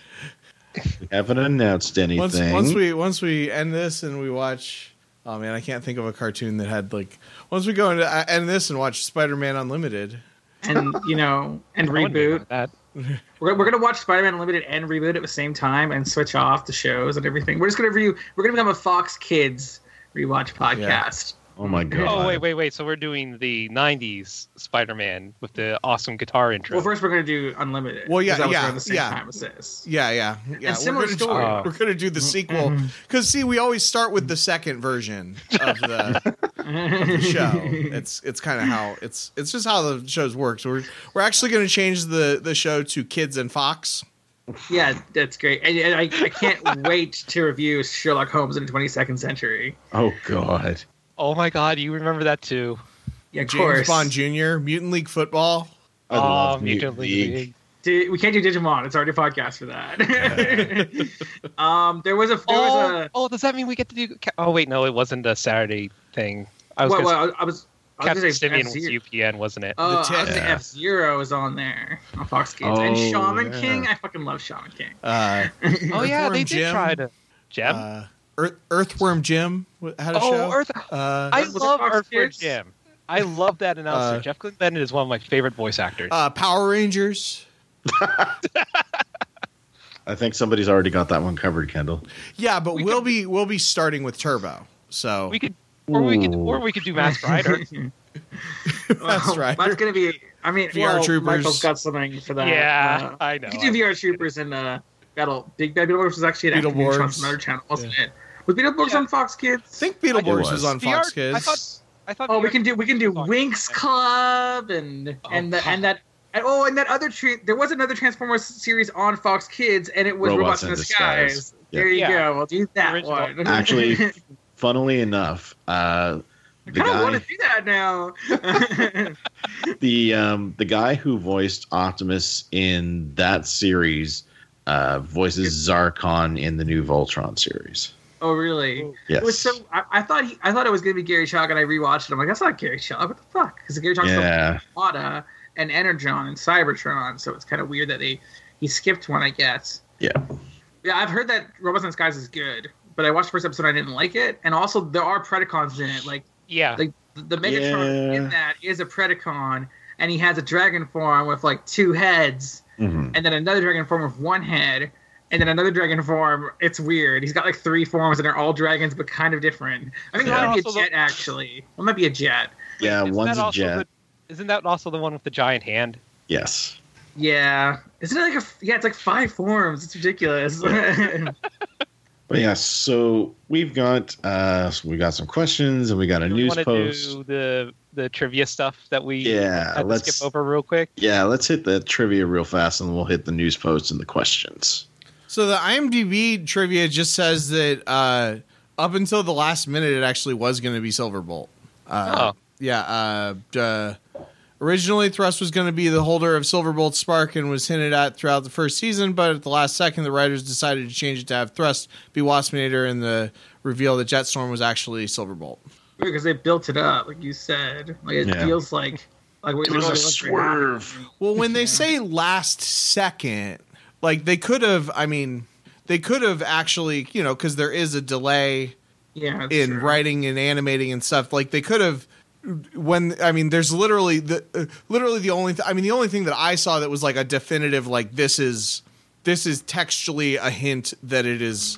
We haven't announced anything. once once we once we end this and we watch oh man, I can't think of a cartoon that had like once we go into uh, end this and watch Spider-Man Unlimited. And you know, and reboot. That. We're, we're gonna watch Spider-Man Unlimited and reboot at the same time and switch off the shows and everything. We're just gonna review. We're gonna become a Fox Kids rewatch podcast. Oh my god. Oh wait, wait, wait! So we're doing the '90s Spider-Man with the awesome guitar intro. Well, first we're gonna do Unlimited. Well, yeah, 'cause that yeah, the same yeah. time as this. Yeah, yeah, yeah. And similar we're gonna, story. Oh. We're gonna do the sequel mm-hmm. because see, we always start with the second version of the, of the show. It's it's kind of how it's it's just how the shows work. So we're we're actually gonna change the the show to Kids and Fox. Yeah, that's great. And, and I, I can't wait to review Sherlock Holmes in the 22nd century. Oh god. Oh my God, you remember that too? Yeah, of James course. Bond Jr. Mutant League Football. I oh, love Mutant Mutant League. League. Dude, we can't do Digimon. It's already a podcast for that. um, there was a there Oh, was a oh, does that mean we get to do? Oh wait, no, it wasn't a Saturday thing. I was well, gonna well, I was I Captain gonna Simian was UPN, wasn't it? Oh, I was tip. gonna say Yeah. F Zero is on there on Fox Kids and Oh, Shaman yeah. King. I fucking love Shaman King. Uh, oh yeah, they did Jim. try to. Gem. uh, Earth, Earthworm Jim had a oh, show. Earth. Uh, I love Earthworm Kids? Jim. I love that announcer. Uh, Jeff Clint Bennett is one of my favorite voice actors. uh, Power Rangers. I think somebody's already got that one covered, Kendall. Yeah, but We we will could- be we'll be starting with Turbo. So we could, or we could, or we could do Masked Rider. That's right. That's gonna be. I mean, VR well, Troopers. Michael's got something for that. yeah, Uh, I know. You could do VR Troopers and uh, Battle Big Bad Beetleborgs was actually an Beetleborgs. active on some other channel, wasn't it? Was Beetleborgs Yeah. on Fox Kids? I think Beetleborgs was. was on VR Fox Kids. I thought. I thought. Oh, we can do we can do Fox Winx Club and Oh, and the, and that and, oh and that other tra- there was another Transformers series on Fox Kids and it was Robots Robots, in in the Disguise. Skies. Yeah. There you Yeah. go. We'll do that Original. one. Actually, Funnily enough, uh, I the kind of want to do that now. the um, the guy who voiced Optimus in that series, uh, voices Zarkon in the new Voltron series. oh really? Yes. It was so. I, I thought he, I thought it was gonna be Gary Chalk, and I rewatched it. I'm like, that's not Gary Chalk. What the fuck? Because Gary Chalk's Yeah. from Armada and Energon and Cybertron, so it's kind of weird that they he skipped one. I guess. Yeah. Yeah, I've heard that Robots in the Skies is good, but I watched the first episode. and I didn't like it, and also there are Predacons in it. Like Yeah. like the, the Megatron Yeah. in that is a Predacon, and he has a dragon form with like two heads, Mhm. and then another dragon form with one head, and then another dragon form. It's weird. He's got like three forms, and they're all dragons, but kind of different. I think Yeah. one might be a Also the- jet, actually. One might be a jet. Yeah, Isn't one's a jet. the- isn't that also the one with the giant hand? Yes. Yeah, isn't it like a? Yeah, it's like five forms. It's ridiculous. But yeah, so we've got uh we got some questions and we got a Do we news post. do the the trivia stuff that we Yeah, had let's- skip over real quick? Yeah, let's hit the trivia real fast and we'll hit the news post and the questions. So the IMDb trivia just says that uh, up until the last minute, it actually was going to be Silverbolt. Uh, Oh. Yeah. Uh, duh. originally, Thrust was going to be the holder of Silverbolt's spark and was hinted at throughout the first season, but at the last second, the writers decided to change it to have Thrust be Waspinator and the reveal that Jetstorm was actually Silverbolt. Because they built it up, like you said. Like it Yeah. feels like like It was a swerve. Well, when they say last second, like they could have, I mean, they could have actually, you know, because there is a delay Yeah, in true. writing and animating and stuff. Like they could have, when I mean, there's literally the uh, literally the only, th- I mean, the only thing that I saw that was like a definitive, like this is this is textually a hint that it is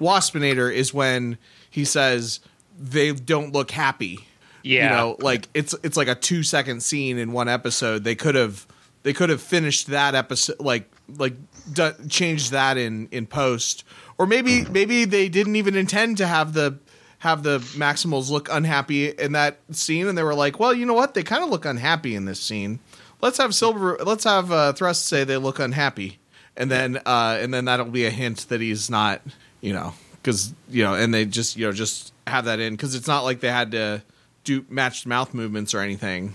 Waspinator is when he says they don't look happy. Yeah. You know, like it's it's like a two second scene in one episode. They could have they could have finished that episode like like d- changed that in in post, or maybe maybe they didn't even intend to have the have the Maximals look unhappy in that scene, and they were like, well, you know what? They kind of look unhappy in this scene. Let's have Silver. Let's have uh, Thrust say they look unhappy, and then uh, and then that'll be a hint that he's not. You know, because you know, and they just you know just have that in because it's not like they had to do matched mouth movements or anything.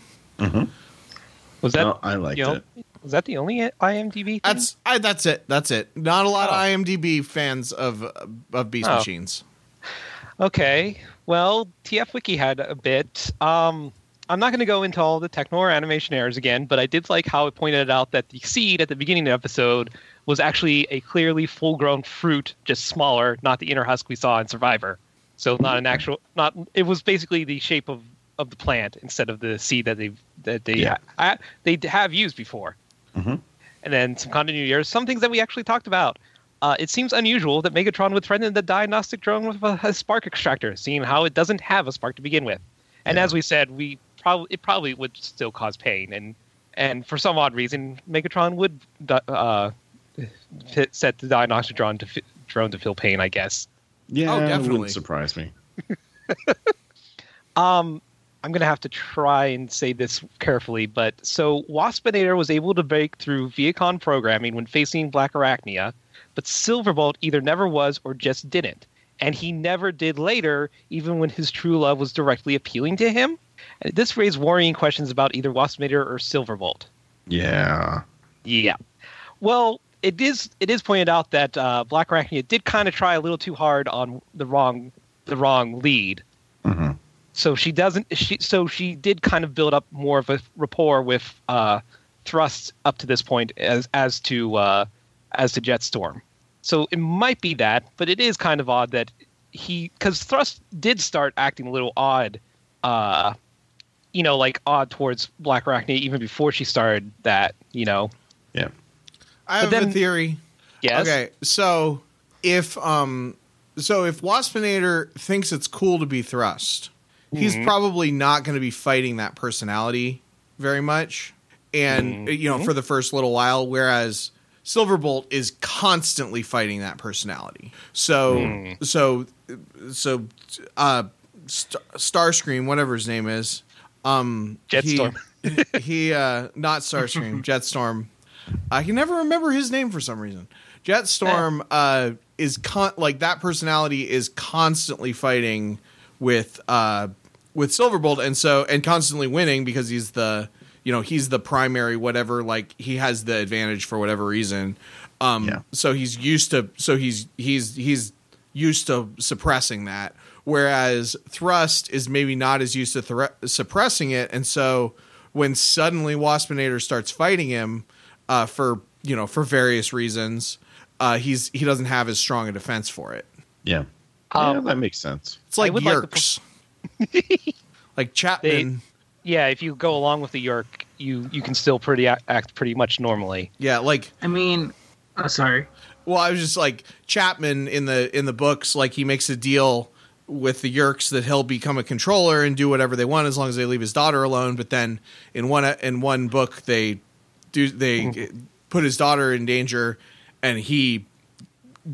Was that? No, I liked you know, it. Was that the only IMDb? Thing? That's I, that's it. That's it. Not a lot of IMDb fans of of Beast Oh. Machines. Okay. Well, TF Wiki had a bit. Um, I'm not going to go into all the techno or animation errors again, but I did like how it pointed out that the seed at the beginning of the episode was actually a clearly full-grown fruit, just smaller, not the inner husk we saw in Survivor. So not an actual, not. It was basically the shape of, of the plant instead of the seed that they that they Yeah. I, they have used before. Mhm. And then some continuity errors, some things that we actually talked about. Uh, it seems unusual that Megatron would threaten the diagnostic drone with a, a spark extractor, seeing how it doesn't have a spark to begin with. And as we said, we probably it probably would still cause pain, and and for some odd reason, Megatron would uh, set the diagnostic drone to fi- drone to feel pain. I guess. Yeah, Oh, it definitely. wouldn't surprise me. Um, I'm gonna have to try and say this carefully, but so Waspinator was able to break through Vehicon programming when facing Black Arachnia, but Silverbolt either never was or just didn't, and he never did later, even when his true love was directly appealing to him. And this raised worrying questions about either Waspinator or Silverbolt. Yeah. Yeah. Well, it is it is pointed out that uh, Black Arachnia did kind of try a little too hard on the wrong the wrong lead. Mhm. So she doesn't. She so she did kind of build up more of a rapport with uh, Thrust up to this point as as to uh, as to Jetstorm. So it might be that, but it is kind of odd that he because Thrust did start acting a little odd. Uh, you know, like odd towards Black Arachnia even before she started that. You know. Yeah. I But have a theory. Yes. Okay, so if um, so if Waspinator thinks it's cool to be thrust, he's Mhm. probably not going to be fighting that personality very much, and you know for the first little while. Whereas Silverbolt is constantly fighting that personality. So so so uh, Star- Starscream, whatever his name is, um, Jetstorm. He, he uh, not Starscream, Jetstorm. I can never remember his name for some reason. Jetstorm uh, is con- like that personality is constantly fighting with uh, with Silverbolt, and so and constantly winning because he's the you know he's the primary whatever like he has the advantage for whatever reason. Um, Yeah. So he's used to so he's he's he's used to suppressing that, whereas Thrust is maybe not as used to thre- suppressing it, and so when suddenly Waspinator starts fighting him uh, for you know for various reasons, uh, he's he doesn't have as strong a defense for it. Yeah. Um, yeah, that makes sense. It's like I would like to like Chapman. yeah, if you go along with the Yeerk, you you can still pretty act, act pretty much normally. Yeah, like I mean, oh, sorry. Well, I was just like Chapman in the in the books, like he makes a deal with the Yeerks that he'll become a controller and do whatever they want as long as they leave his daughter alone. But then in one in one book, they do they put his daughter in danger, and he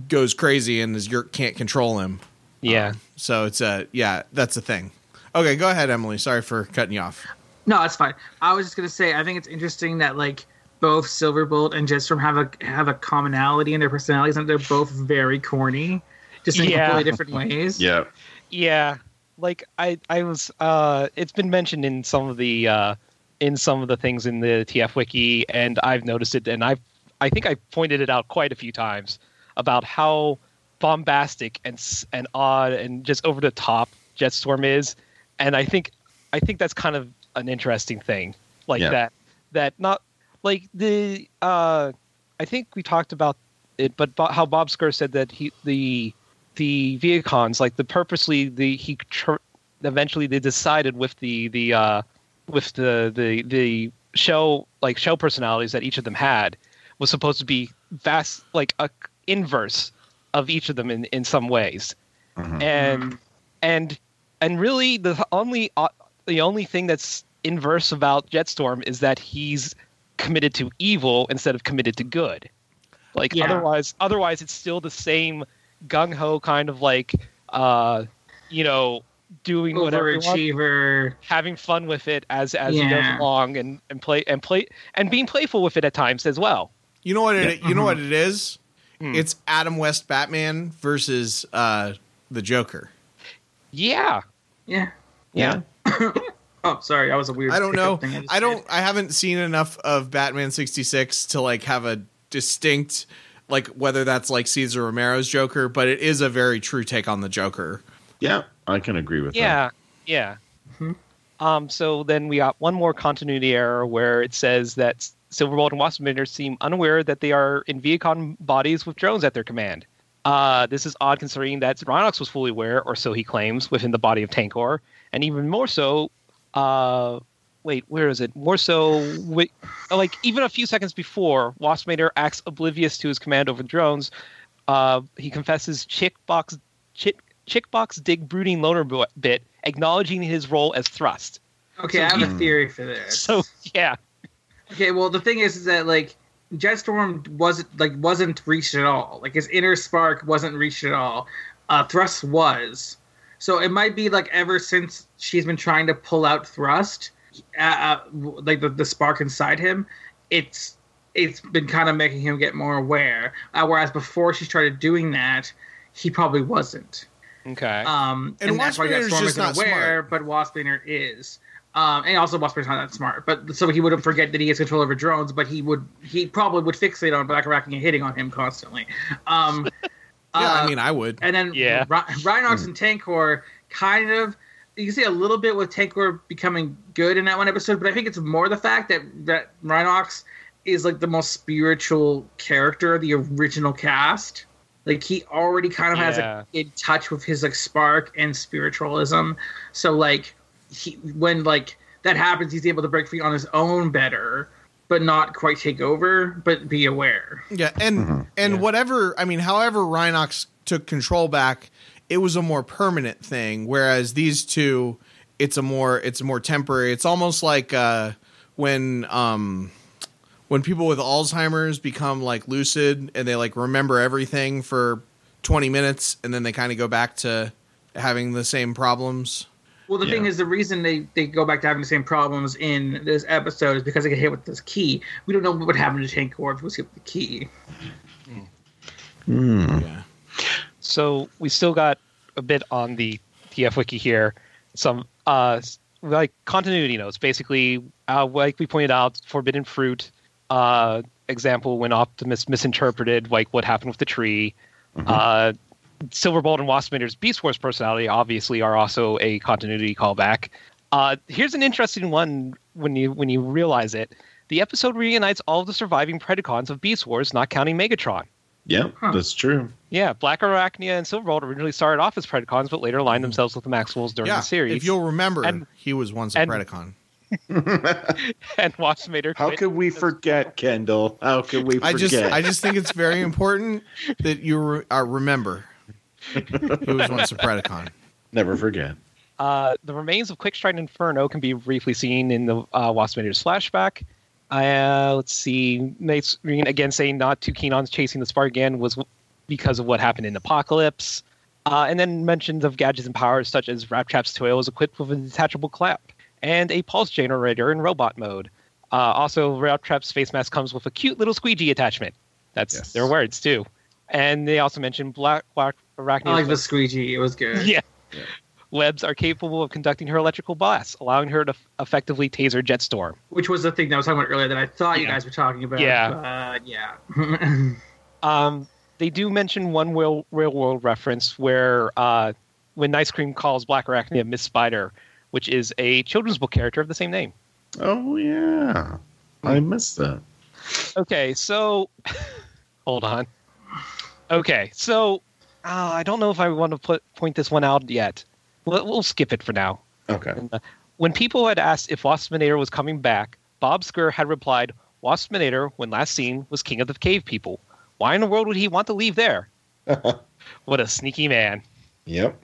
goes crazy, and his Yeerk can't control him. Yeah. So it's a yeah, that's a thing. Okay, go ahead, Emily. Sorry for cutting you off. No, that's fine. I was just gonna say I think it's interesting that like both Silverbolt and Jetstorm have a have a commonality in their personalities, and they're both very corny, just in Yeah. completely different ways. Yeah. Yeah, like I I was uh it's been mentioned in some of the uh in some of the things in the TF wiki and I've noticed it and I've I think I pointed it out quite a few times about how bombastic and and odd and just over the top Jetstorm is and I think I think that's kind of an interesting thing like Yeah. that that not like the uh I think we talked about it but Bo- how Bob Skir said that he the the Vehicons, like the purposely the he tr- eventually they decided with the the uh with the the the show like show personalities that each of them had was supposed to be vast like a inverse of each of them in in some ways and and and really the only uh, the only thing that's inverse about Jetstorm is that he's committed to evil instead of committed to good. Like Yeah. otherwise, otherwise it's still the same gung ho kind of like, uh, you know, doing whatever he wants, Overachiever. having fun with it as as he goes along, and and play and play and being playful with it at times as well. You know what it you know what it is? Hmm. It's Adam West Batman versus uh the Joker. Yeah, Yeah. yeah. Oh, sorry, I was a weird. I don't know. hiccup thing just I don't. I haven't seen enough of Batman sixty six to like have a distinct like whether that's like Cesar Romero's Joker, but it is a very true take on the Joker. Yeah, I can agree with that. Yeah, yeah. Um, so then we got one more continuity error where it says that Silverbolt and Waspinator seem unaware that they are in Vehicon bodies with drones at their command. Uh, this is odd considering that Rhinox was fully aware, or so he claims, within the body of Tankor, and even more so. Uh, wait, where is it? More so, wi- like even a few seconds before, Waspinator acts oblivious to his command over drones. Uh, he confesses chick box chick chickbox dig brooding loner bit, acknowledging his role as thrust. Okay, I have a theory for this. So yeah, Okay, well the thing is, is that like Jetstorm wasn't like wasn't reached at all. Like his inner spark wasn't reached at all. Uh, Thrust was. So it might be like ever since she's been trying to pull out Thrust, uh, uh, like the, the spark inside him, it's it's been kind of making him get more aware. Uh, whereas before she started doing that, he probably wasn't. Okay. Um, And and, that's why Waspinator's Jetstorm just isn't not aware, smart. but Waspinator is. Um, and also Waspinator's not that smart, but so he wouldn't forget that he has control over drones, but he would he probably would fixate on Black Racking and hitting on him constantly. Um, Yeah, uh, I mean, I would. and then Yeah. Ry- Rhinox and Tankor kind of you can see a little bit with Tankor becoming good in that one episode, but I think it's more the fact that that Rhinox is like the most spiritual character of the original cast. Like he already kind of has Yeah. like in touch with his like spark and spiritualism. So like he when like that happens, he's able to break free on his own better, but not quite take over, but be aware. Yeah, and and whatever I mean, however Rhinox took control back, it was a more permanent thing. Whereas these two, it's a more it's more temporary. It's almost like uh, when um when people with Alzheimer's become like lucid and they like remember everything for twenty minutes, and then they kind of go back to having the same problems. Well, the thing is, the reason they, they go back to having the same problems in this episode is because they get hit with this key. We don't know what would happen to Tankor if was hit with the key. Yeah. So we still got a bit on the TF wiki here. Some uh like continuity notes. Basically, uh, like we pointed out, forbidden fruit. Uh, example when Optimus misinterpreted like what happened with the tree. Uh, Silverbolt and Waspinator's Beast Wars personality obviously are also a continuity callback. Uh, here's an interesting one when you when you realize it. The episode reunites all of the surviving Predacons of Beast Wars, not counting Megatron. Yeah, that's true. Yeah, Black Arachnia and Silverbolt originally started off as Predacons, but later aligned themselves with the Maximals during yeah, the series. if you'll remember, And- he was once a and- Predacon. and Waspinator. How quit. could we forget, Kendall? How could we forget? I just I just think it's very important that you re- uh, remember who was once a Predacon. Never forget. Uh, the remains of Quickstrike Inferno can be briefly seen in the uh, Waspinator's flashback. Uh, let's see. Nightscream again saying not too keen on chasing the spark again was because of what happened in Apocalypse. Uh, and then mentions of gadgets and powers such as Rat Trap's toy is equipped with a detachable clamp and a pulse generator in robot mode. Uh, also, Rat Trap's face mask comes with a cute little squeegee attachment. That's Yes. their words too. And they also mentioned Black Black Arachnia's. I like the squeegee. It was good. Yeah. Webs are capable of conducting her electrical blasts, allowing her to f- effectively taser Jetstorm. Which was the thing that I was talking about earlier that I thought you guys were talking about. Yeah. But yeah. Um, they do mention one real, real world reference where uh, when Nightscream calls Black Arachnia Miss Spider, which is a children's book character of the same name. Oh yeah, I missed that. Okay, so hold on. Okay, so uh, I don't know if I want to put point this one out yet. We'll, we'll skip it for now. Okay. When people had asked if Waspinator was coming back, Bob Skir had replied, Waspinator, when last seen, was king of the cave people. Why in the world would he want to leave there? what a sneaky man. Yep.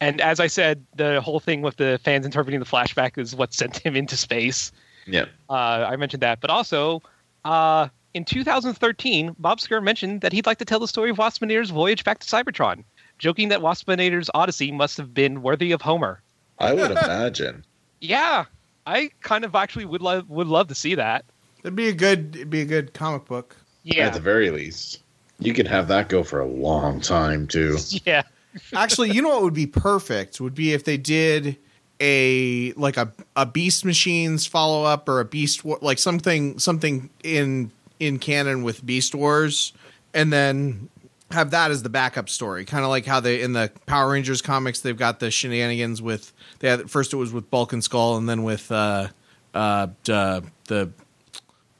And as I said, the whole thing with the fans interpreting the flashback is what sent him into space. Yeah. Uh, I mentioned that. But also, uh, in 2013, Bob Skir mentioned that he'd like to tell the story of Waspinator's voyage back to Cybertron, joking that Waspinator's odyssey must have been worthy of Homer. I would imagine. Yeah, I kind of actually would love would love to see that. It'd be a good it'd be a good comic book. Yeah, At the very least, you could have that go for a long time too. yeah, Actually, you know what would be perfect would be if they did a like a a Beast Machines follow up or a Beast War, like something something in in canon with Beast Wars, and then have that as the backup story, kind of like how they in the Power Rangers comics they've got the shenanigans with they had first it was with Bulk and Skull, and then with uh uh the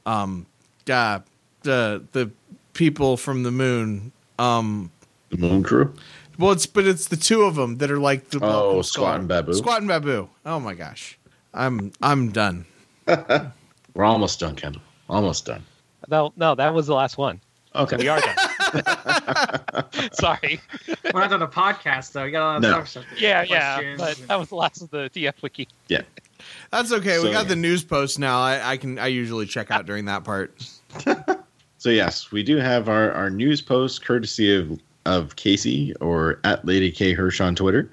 um uh, the the people from the moon um The Moon Crew. Well, it's but it's the two of them that are like the Oh, Skull. Squatt and Baboo. Squatt and Baboo. Oh my gosh, I'm I'm done. We're almost done, Kendall. Almost done. no, no, that was the last one. Okay. We are done. Sorry. We're not on a podcast though. You got a lot of No. other stuff. Yeah, yeah, but that was the last of the TF wiki. Yeah. That's okay. we So- got the news post now. I, I can I usually check out during that part. So yes, we do have our, our news post courtesy of of Casey or at Lady K Hirsch on Twitter.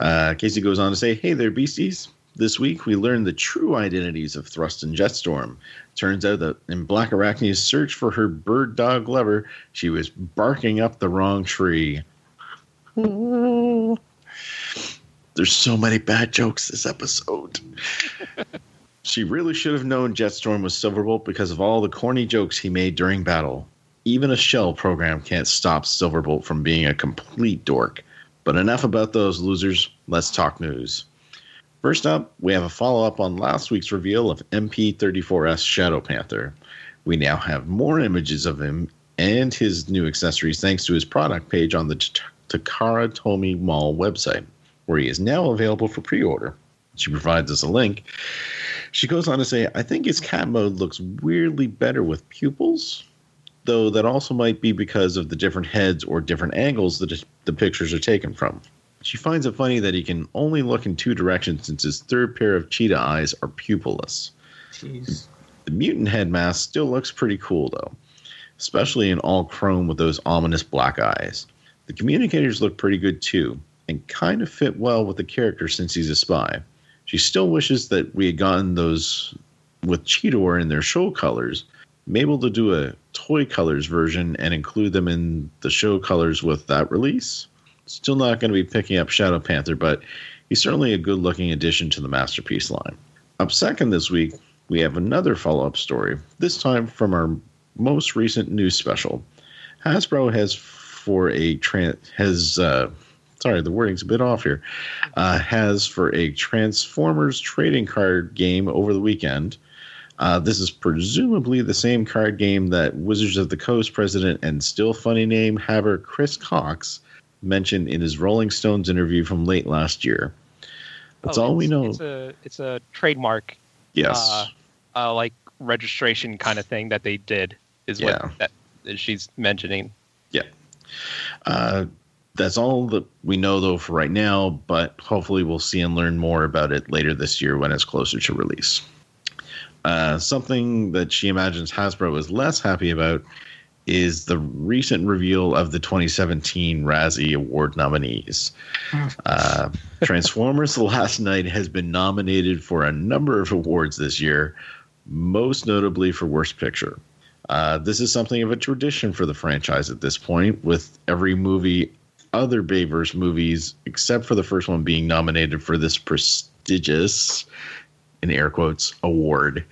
Uh, Casey goes on to say, "Hey there, beasties! This week we learned the true identities of Thrust and Jetstorm. Turns out that in Black Arachnia's search for her bird dog lover, she was barking up the wrong tree." There's so many bad jokes this episode. She really should have known Jetstorm was Silverbolt because of all the corny jokes he made during battle. Even a shell program can't stop Silverbolt from being a complete dork. But enough about those losers. Let's talk news. First up, we have a follow up on last week's reveal of MP34S Shadow Panther. We now have more images of him and his new accessories thanks to his product page on the Takara Tomy Mall website, where he is now available for pre order. She provides us a link. She goes on to say, I think his cat mode looks weirdly better with pupils, though that also might be because of the different heads or different angles that the pictures are taken from. She finds it funny that he can only look in two directions since his third pair of cheetah eyes are pupilless. Jeez. The mutant head mask still looks pretty cool, though, especially in all chrome with those ominous black eyes. The communicators look pretty good, too, and kind of fit well with the character since he's a spy. She still wishes that we had gotten those with Cheetor in their show colors, maybe to do a toy colors version and include them in the show colors with that release. Still not going to be picking up Shadow Panther, but he's certainly a good looking addition to the Masterpiece line. Up second this week, we have another follow up story, this time from our most recent news special. Hasbro has for a tran has uh, sorry the wording's a bit off here uh, has for a Transformers trading card game over the weekend. Uh, this is presumably the same card game that Wizards of the Coast president and still funny name haver Chris Cox mentioned in his Rolling Stones interview from late last year. That's Oh, all we know. It's a it's a trademark Yes. uh, uh, like registration kind of thing that they did is what Yeah. that, that she's mentioning. Yeah. Uh, that's all that we know, though, for right now, but hopefully we'll see and learn more about it later this year when it's closer to release. Uh, something that she imagines Hasbro is less happy about is the recent reveal of the 2017 Razzie Award nominees. Uh, Transformers The Last Knight has been nominated for a number of awards this year, most notably for Worst Picture. Uh, this is something of a tradition for the franchise at this point, with every movie, other Bayverse movies, except for the first one, being nominated for this prestigious, in air quotes, award.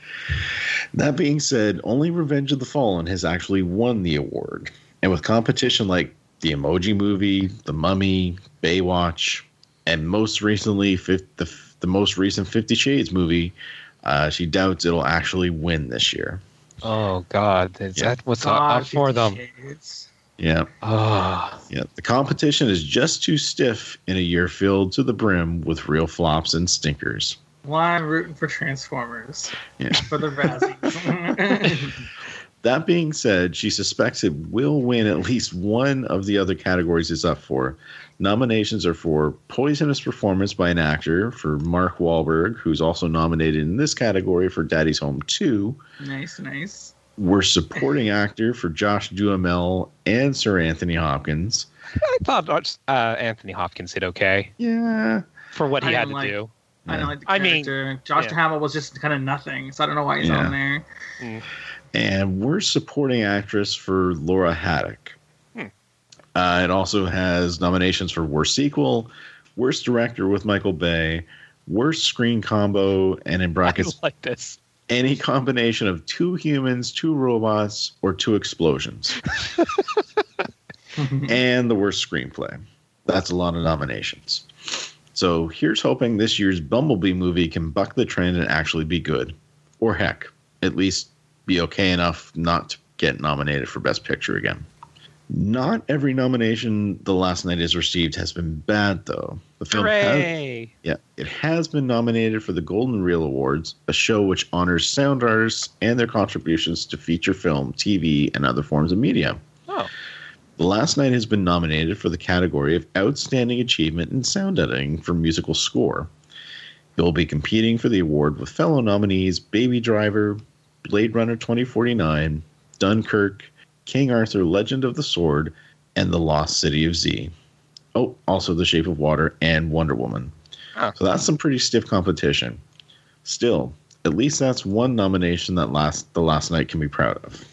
That being said, only Revenge of the Fallen has actually won the award. And with competition like the Emoji Movie, The Mummy, Baywatch, and most recently, the, the most recent Fifty Shades movie, uh, she doubts it'll actually win this year. Oh God, is Yeah. that what's God, up for them? Shades. Yeah. Oh, Yeah, the competition is just too stiff in a year filled to the brim with real flops and stinkers. Why I'm rooting for Transformers Yeah. for the Razzies. That being said, she suspects it will win at least one of the other categories it's up for. Nominations are for Poisonous Performance by an Actor for Mark Wahlberg, who's also nominated in this category for Daddy's Home 2. nice, nice. Worst Supporting Actor for Josh Duhamel and Sir Anthony Hopkins. I thought uh, Anthony Hopkins did okay Yeah. for what he I had to like- do. I don't like the I mean, character. Josh yeah. Duhamel was just kind of nothing, so I don't know why he's Yeah. on there. and worst supporting actress for Laura Haddock. Hmm. Uh, it also has nominations for worst sequel, worst director with Michael Bay, worst screen combo, and in I brackets like this. any combination of two humans, two robots, or two explosions, and the worst screenplay. That's a lot of nominations. So here's hoping this year's Bumblebee movie can buck the trend and actually be good, or heck, at least be okay enough not to get nominated for Best Picture again. Not every nomination The Last Knight has received has been bad, though. The film has, yeah, it has been nominated for the Golden Reel Awards, a show which honors sound artists and their contributions to feature film, TV, and other forms of media. Oh, The Last Knight has been nominated for the category of Outstanding Achievement in Sound Editing for Musical Score. It will be competing for the award with fellow nominees Baby Driver, Blade Runner 2049, Dunkirk, King Arthur Legend of the Sword, and The Lost City of Z. Oh, also The Shape of Water and Wonder Woman. Oh. So that's some pretty stiff competition. Still, at least that's one nomination that last the last knight can be proud of.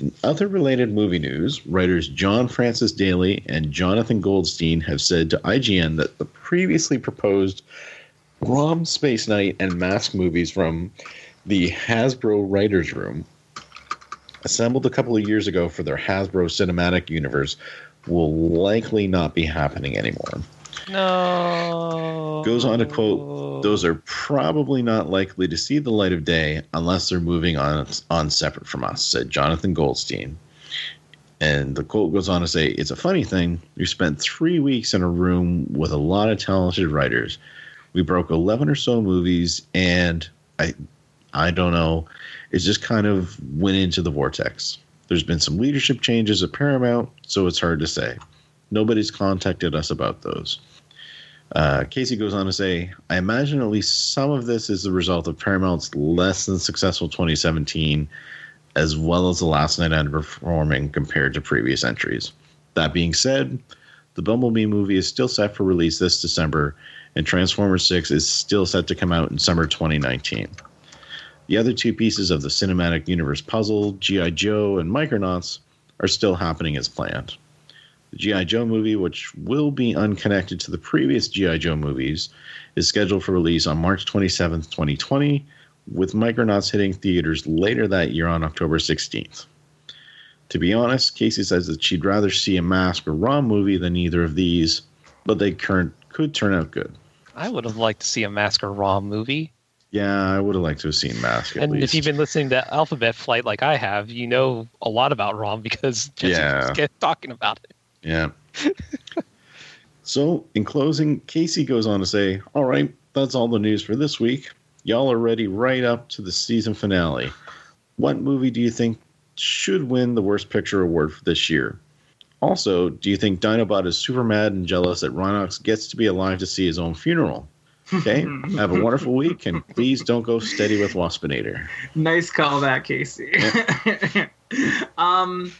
In other related movie news, writers John Francis Daly and Jonathan Goldstein have said to IGN that the previously proposed ROM Space Knight and Mask movies from the Hasbro Writers Room, assembled a couple of years ago for their Hasbro Cinematic Universe, will likely not be happening anymore. No. Goes on to quote, "Those are probably not likely to see the light of day unless they're moving on on separate from us," said Jonathan Goldstein. And the quote goes on to say, "It's a funny thing. We spent three weeks in a room with a lot of talented writers. We broke eleven or so movies, and I, I don't know. It just kind of went into the vortex. There's been some leadership changes at Paramount, so it's hard to say. Nobody's contacted us about those." Uh, Casey goes on to say, I imagine at least some of this is the result of Paramount's less than successful 2017, as well as the last knight underperforming compared to previous entries. That being said, the Bumblebee movie is still set for release this December, and Transformers 6 is still set to come out in summer 2019. The other two pieces of the cinematic universe puzzle, G.I. Joe and Micronauts, are still happening as planned. The G.I. Joe movie, which will be unconnected to the previous G.I. Joe movies, is scheduled for release on March 27th, 2020, with Micronauts hitting theaters later that year on October 16th. To be honest, Casey says that she'd rather see a Mask or ROM movie than either of these, but they current, could turn out good. I would have liked to see a Mask or ROM movie. Yeah, I would have liked to have seen Mask at and least. if you've been listening to Alphabet Flight like I have, you know a lot about ROM because Jesse Yeah. keeps get- talking about it. Yeah. so, in closing, Casey goes on to say, All right, that's all the news for this week. y'all are ready right up to the season finale. What movie do you think should win the Worst Picture award for this year? Also, do you think Dinobot is super mad and jealous that Rhinox gets to be alive to see his own funeral? Okay, have a wonderful week, and please don't go steady with Waspinator. nice call that Casey. um,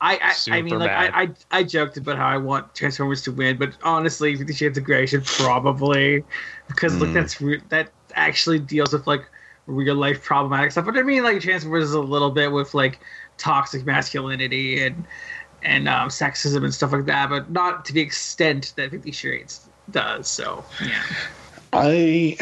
I I, I mean, like. I, I I joked about how I want Transformers to win, but honestly, Fifty Shades of Grey should probably because look, Mm. that's re- that actually deals with like real life problematic stuff. But I mean, like Transformers is a little bit with like toxic masculinity and and um, sexism and stuff like that, but not to the extent that Fifty Shades does. So yeah. I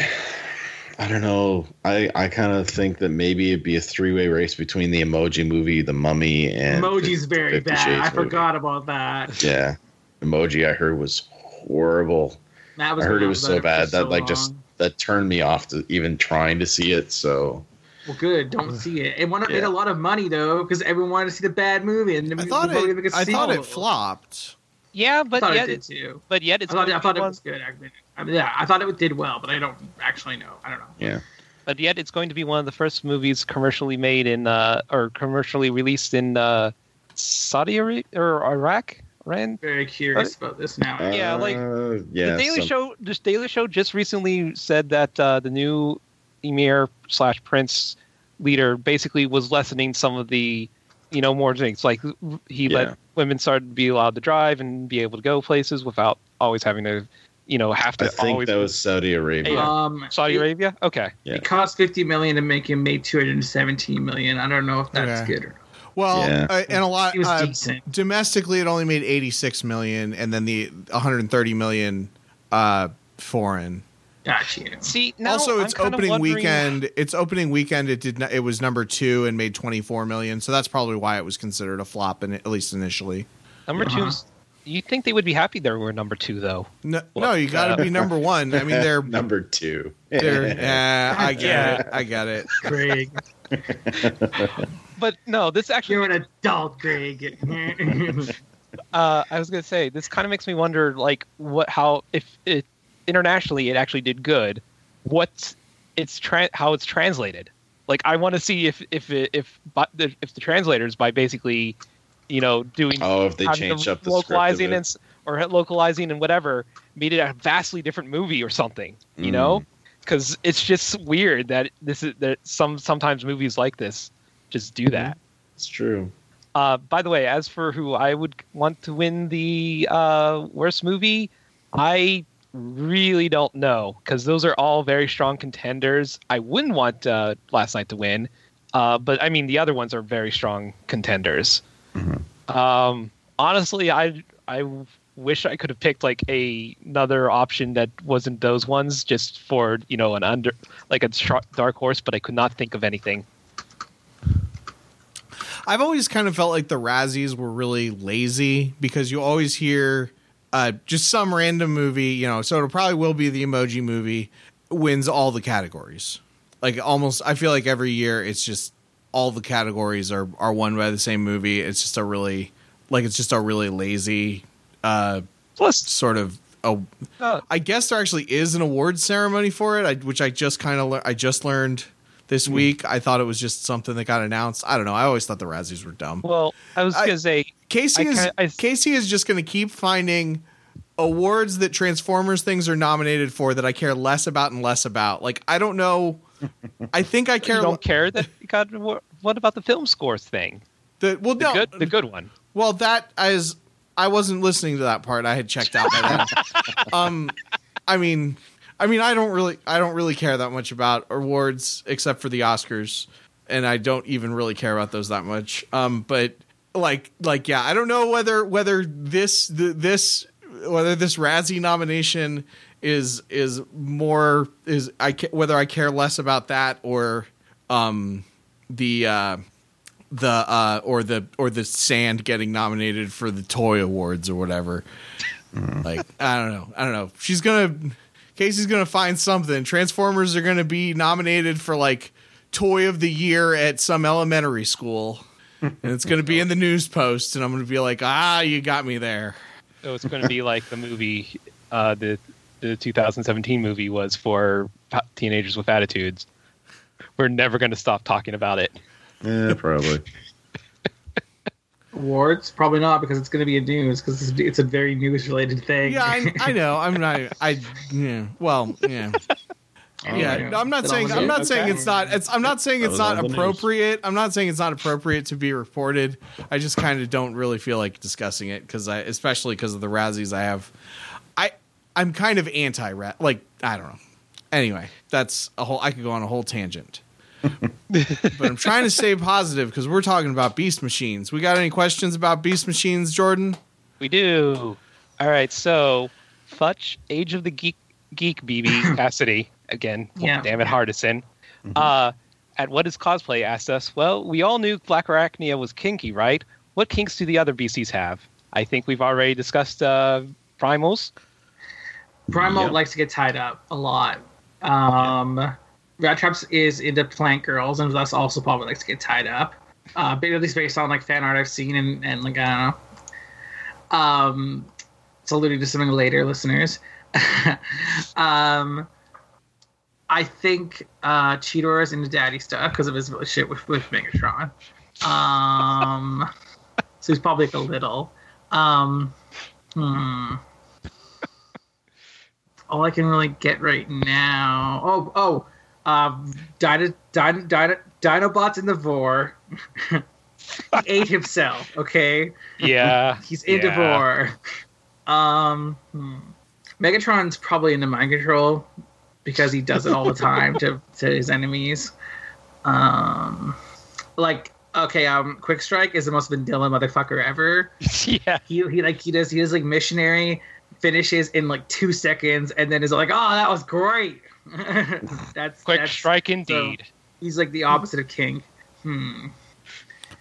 I don't know. I I kind of think that maybe it'd be a three way race between the Emoji movie, the Mummy, and Emoji's very Fifty bad. Shades I movie. forgot about that. Yeah, Emoji. I heard was horrible. That I heard it was so there for bad that so like just that turned me off to even trying to see it. So Well, good. Don't see it. It won- made Yeah. a lot of money though, because everyone wanted to see the bad movie, and I thought it. I thought it flopped. Yeah, I but thought yet it did it's too. but yet I it's thought, I thought it was good. I mean, I mean, yeah, I thought it did well, but I don't actually know. I don't know. yeah, but yet it's going to be one of the first movies commercially made in uh, or commercially released in uh, Saudi Arabia or Iraq, Iran. Very curious about this now. Yeah, like, Uh, yeah. the Daily some- Show, this Daily Show just recently said that uh, the new emir slash prince leader basically was lessening some of the, you know, more things. Like he Yeah. let women started to be allowed to drive and be able to go places without always having to, you know, have to I think always that was Saudi Arabia. Um, Saudi it, Arabia. Okay, Yeah. It cost fifty million to make him made two hundred and seventeen million. I don't know if that's Okay. good or not. Well, Yeah. uh, and a lot It was uh, decent. domestically, it only made 86 million, and then the 130 million uh, foreign. Got you. see now also, I'm its kind opening wondering- weekend. Its opening weekend, it did not. It was number two and made 24 million. So that's probably why it was considered a flop, in, at least initially. Number Uh-huh. two, you think they would be happy there were number two though? No, no you got to be number one. I mean, they're number two. they're. Yeah, I get Yeah. it. I get it. Greg, But no, this actually you're an adult, Greg. uh, I was gonna say this kind of makes me wonder, like, what, how, if it internationally it actually did good, what's it's tra- how it's translated. Like, I want to see if if it, if the, if the translators by basically, you know, doing Oh, if they changed the up the script of localizing it. and or localizing and whatever made it a vastly different movie or something, you Mm. know? Because it's just weird that this is that some sometimes movies like this just do that. It's true. Uh, by the way, as for who I would want to win the uh, worst movie, I really don't know because those are all very strong contenders. I wouldn't want uh, Last Knight to win, uh, but I mean the other ones are very strong contenders. Um, honestly, I I wish I could have picked like a another option that wasn't those ones, just for you know an under like a str- dark horse, but I could not think of anything. I've always kind of felt like the Razzies were really lazy because you always hear uh, just some random movie, you know. So it probably will be the Emoji Movie wins all the categories. Like almost, I feel like every year it's just all the categories are are won by the same movie. It's just a really like it's just a really lazy uh, Plus, sort of. A, uh, I guess there actually is an award ceremony for it, I, which I just kind of le- I just learned this week. I thought it was just something that got announced. I don't know. I always thought the Razzies were dumb. well, I was gonna say Casey I is kinda- I- Casey is just going to keep finding awards that Transformers things are nominated for that I care less about and less about. Like I don't know. I think I you care. don't care that you got what, what about the film scores thing The, well, the no. good the good one Well, that is. I wasn't listening to that part. I had checked out by then. um, I mean, I mean, I don't really, I don't really care that much about awards except for the Oscars, and I don't even really care about those that much. Um, but like, like, yeah, I don't know whether whether this the, this whether this Razzie nomination is is more is I whether I care less about that or um the uh the uh or the or the sand getting nominated for the toy awards or whatever. Like i don't know. I don't know. She's gonna casey's gonna find something transformers are gonna be nominated for like toy of the year at some elementary school and it's gonna be in the news post and i'm gonna be like ah you got me there so it's going to be like the movie uh the the 2017 movie was for teenagers with attitudes. We're never going to stop talking about it. Yeah, probably. Awards? Probably not because it's going to be in news because it's, it's a very news related thing. Yeah, I, I know. I'm not. I yeah. Well, oh, yeah. Yeah, no, I'm not That saying I'm it? not saying it's not. It's I'm not saying it's not all news. appropriate. I'm not saying it's not appropriate to be reported. I just kind of don't really feel like discussing it because I, especially because of the Razzies I have. I I'm kind of anti rat. Like I don't know. Anyway, that's a whole. I could go on a whole tangent. But I'm trying to stay positive because we're talking about beast machines. We got any questions about beast machines, Jordan? We do. All right, so Futch, Age of the Geek, Geek BB Cassidy again. Yeah. Damn it, Hardison. Uh, at what is cosplay asked us. Well, we all knew Black Arachnia was kinky, right? What kinks do the other BCs have? I think we've already discussed uh, primals. Primal Yep. likes to get tied up a lot. Um, Rat Trap's is into plant girls, and thus also probably likes to get tied up. Uh, but at least based on like fan art I've seen, and, and like I don't know. Um, it's alluding to something later, listeners. um, I think uh, Cheetor is into daddy stuff because of his shit with, with Megatron. Um, so he's probably like a little. Um, hmm all I can really get right now. Oh, oh, uh, Dino, Dino, Dino, Dinobots in the Vor. he ate himself. Okay, Yeah. he's into yeah. Vor. Um, hmm. Megatron's probably into mind control because he does it all the time to to his enemies. Um, like okay, um, Quickstrike is the most vanilla motherfucker ever yeah. he he like he does he does like missionary finishes in like two seconds and then is like oh that was great that's Quick that's, strike indeed. he's like the opposite of king hmm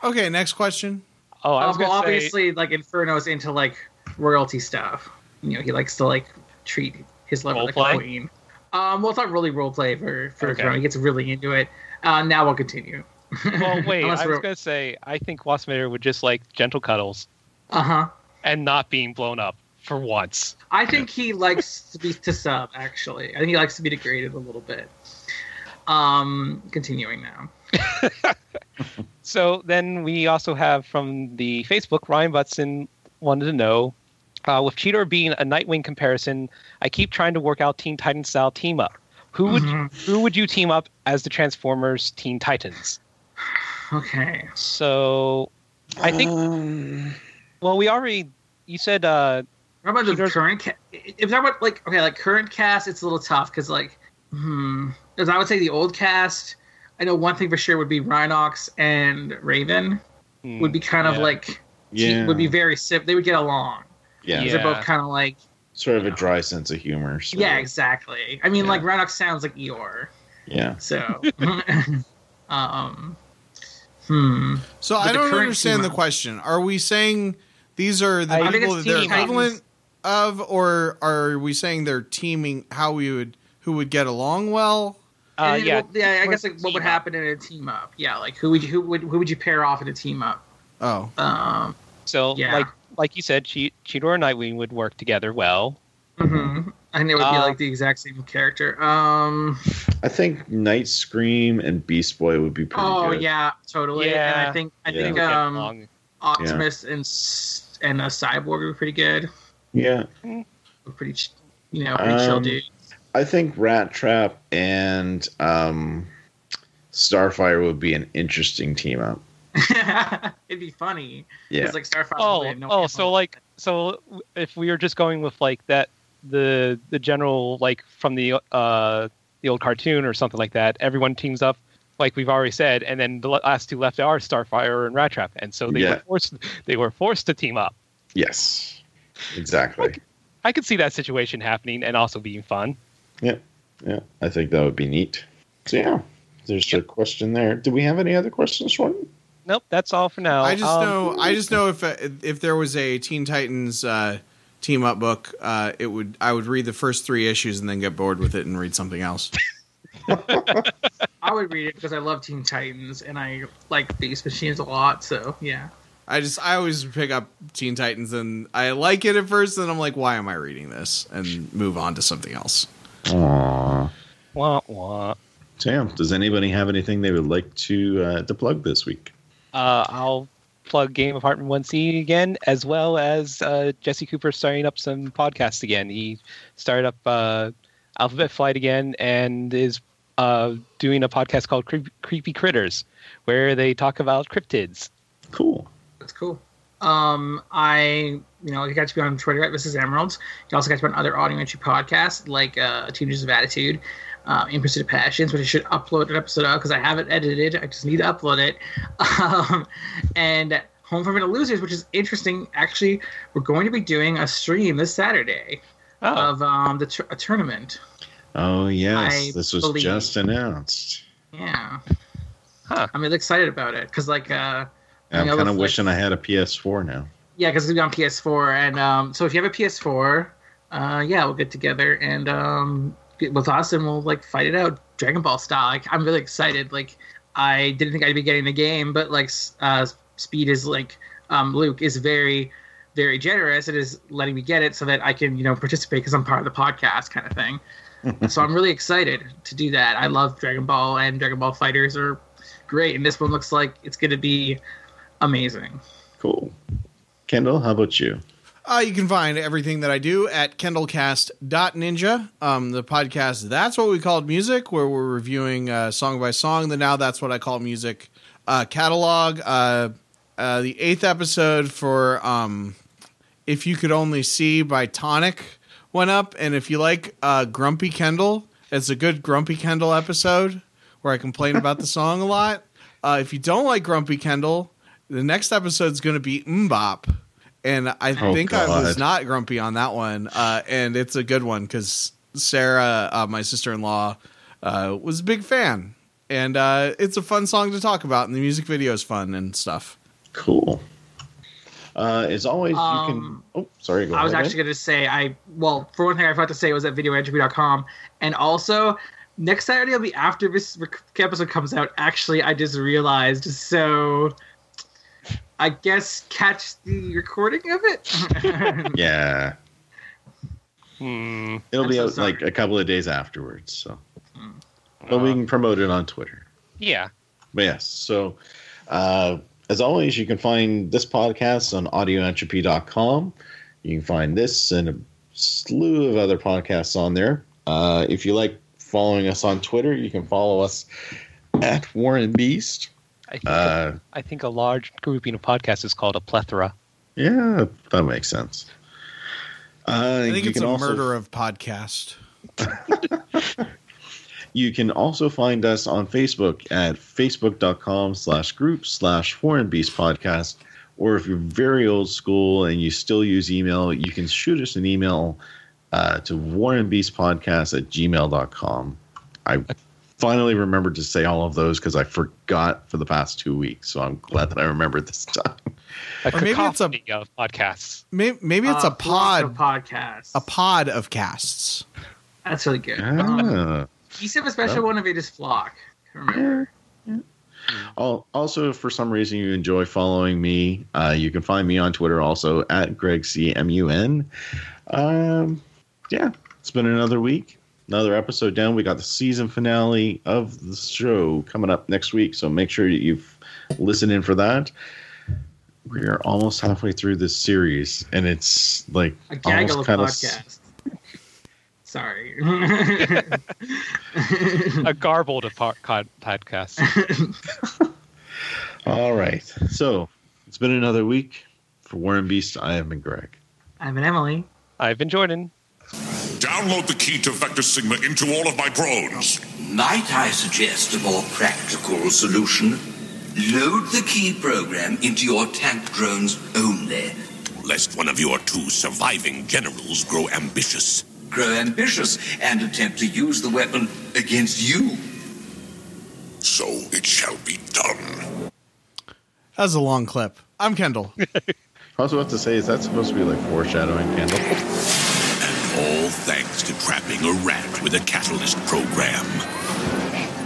Okay, next question. oh, I Uh, was well, going to say. obviously like inferno's into like royalty stuff you know he likes to like treat his lover like Roleplay? a queen um well it's not really role play for for Okay. Inferno. he gets really into it uh now we'll continue Well, wait, I was we're- going to say, I think Waspinator would just like gentle cuddles uh-huh and not being blown up for once. I think he likes to be to sub. Actually, I think he likes to be degraded a little bit. Um, continuing now. So then we also have from the Facebook, Ryan Butson wanted to know uh, with Cheetor being a Nightwing comparison, I keep trying to work out Teen Titan style team up. Who would Mhm. who would you team up as the Transformers Teen Titans? Okay. So I think Um, well we already you said uh What about the current? Ca- if that about like okay, like current cast, it's a little tough because like, hmm, because I would say the old cast. I know one thing for sure would be Rhinox and Raven hmm, would be kind of like yeah, would be very sim. They would get along. yeah, 'Cause Yeah. They're both kind of like sort of a dry sense of humor. sort yeah, of. exactly. I mean, Yeah. like Rhinox sounds like Eeyore. yeah. So, um, hmm. So But I don't current understand the question. Are we saying these are the I people that they're equivalent Titans. Of, or are we saying they're teaming? How we would who would get along well? uh, And yeah well, yeah. I guess like what would up. happen in a team up? Yeah, like who would you, who would who would you pair off in a team up? Oh, Um, so yeah. like like you said che- Cheetor and Nightwing would work together well. mhm. I think it would be Uh, like the exact same character. Um, I think Nightscream and Beast Boy would be pretty good. oh good. yeah, totally. Yeah. And I think I Yeah. think um along. Optimus and and a Cyborg would be pretty good. Yeah. Pretty, you know, pretty chill Um, dude. I think Rat Trap and um, Starfire would be an interesting team up. It'd be funny. Yeah. It's like Starfire. Oh, have no oh, so like, so if we were just going with like that, the the general like from the uh the old cartoon or something like that, everyone teams up, like we've already said, and then the last two left are Starfire and Rat Trap, and so they Yeah. were forced they were forced to team up. Yes. Exactly. I could see that situation happening and also being fun. yeah. Yeah. I think that would be neat. So yeah. There's a question there. Do we have any other questions, Jordan? Nope, that's all for now. I just Um, know. I just know if uh, if there was a Teen Titans uh, team up book, uh, it would. I would read the first three issues and then get bored with it and read something else. I would read it because I love Teen Titans and I like beast machines a lot. So yeah. I just I always pick up Teen Titans and I like it at first, and I'm like, why am I reading this? And move on to something else. Aww. Wah, wah. Sam, does anybody have anything they would like to uh, to plug this week? Uh, I'll plug Game Apartment 1C again, as well as uh, Jesse Cooper starting up some podcasts again. He started up uh, Alphabet Flight again and is uh, doing a podcast called Creep- Creepy Critters, where they talk about cryptids. Cool. That's cool. Um, I, you know, you got to be on Twitter at Mrs. Emeralds. You also got to be on other Audio Entropy podcasts like uh, Teenagers of Attitude, uh, In Pursuit of Passions, which I should upload an episode of because I have it edited. I just need to upload it. Um, and Home for Middle Losers, which is interesting. Actually, we're going to be doing a stream this Saturday Oh. of um, the tur- a tournament. Oh yes, I this was believe- just announced. Yeah. Huh. I'm really excited about it because, like, uh, I'm kind of wishing I had a PS4 now. Yeah, because it's gonna be on PS4, and um, so if you have a PS4, uh, yeah, we'll get together and um, get with us, and we'll like fight it out, Dragon Ball style. Like, I'm really excited. Like, I didn't think I'd be getting the game, but like, uh, Speed is like, um, Luke is very, very generous. It is letting me get it so that I can, you know, participate because I'm part of the podcast, kind of thing. so I'm really excited to do that. I love Dragon Ball, and Dragon Ball Fighters are great, and this one looks like it's gonna be amazing. Cool. Kendall, how about you? Uh, you can find everything that I do at kendallcast.ninja. Um, the podcast, that's what we called music, where we're reviewing uh, song by song. The now that's what I call music uh, catalog. Uh, uh, the eighth episode for um, If You Could Only See by Tonic went up. And if you like uh, Grumpy Kendall, it's a good Grumpy Kendall episode where I complain about the song a lot. Uh, if you don't like Grumpy Kendall, the next episode is going to be MMMBop. And I Oh, think I was not grumpy on that one. Uh, and it's a good one because Sarah, uh, my sister in law, uh, was a big fan. And uh, it's a fun song to talk about, and the music video is fun and stuff. Cool. Uh, as always, you Um, can. Oh, sorry. Go I was ahead. actually going to say, I well, for one thing, I forgot to say it was at videoentropy.com, and also next Saturday will be after this rec- episode comes out. Actually, I just realized, so I guess catch the recording of it. Yeah, Hmm. it'll I'm be so out sorry. like a couple of days afterwards. So, but we can promote it on Twitter. Yeah. But yes, so uh, as always, you can find this podcast on audioentropy.com. You can find this and a slew of other podcasts on there. Uh, if you like following us on Twitter, you can follow us at Warren Beast. I think, Uh, I think a large grouping of podcasts is called a plethora. yeah, that makes sense. Uh, I think you it's can a also- murder of podcast. You can also find us on Facebook at facebook.com slash group slash foreign beast podcast. Or if you're very old school and you still use email, you can shoot us an email uh, to warrenbeastpodcast at gmail.com. I finally remembered to say all of those because I forgot for the past two weeks. So I'm glad that I remembered this time. A maybe it's a- cacophony of podcasts. Maybe, maybe it's Uh, a pod, podcast. a pod of casts. That's really good. Um, Ah. you said a special Well. one of it is flock. Remember. Al- Also, if for some reason you enjoy following me, uh, you can find me on Twitter also at Greg C M U N. Um, yeah, it's been another week, another episode down. We got the season finale of the show coming up next week, so make sure that you've listened in for that. We are almost halfway through this series, and it's like A gaggle of almost kind of podcasts. Sorry. a garbled of po- cod- all right. So it's been another week for Warren Beast. I have been Greg. I'm an Emily. I've been Jordan. Download the key to Vector Sigma into all of my drones. Might I suggest a more practical solution? Load the key program into your tank drones only. Lest one of your two surviving generals grow ambitious. Grow ambitious and attempt to use the weapon against you. So it shall be done. That's a long clip. I'm Kendall. I was about to say, is that supposed to be like foreshadowing, Kendall? All thanks to trapping a rat with a catalyst program.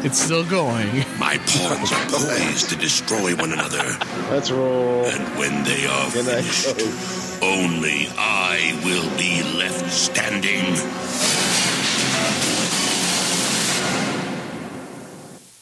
It's still going. My pawns are poised to destroy one another. Let's roll. And when they are finished, only I will be left standing.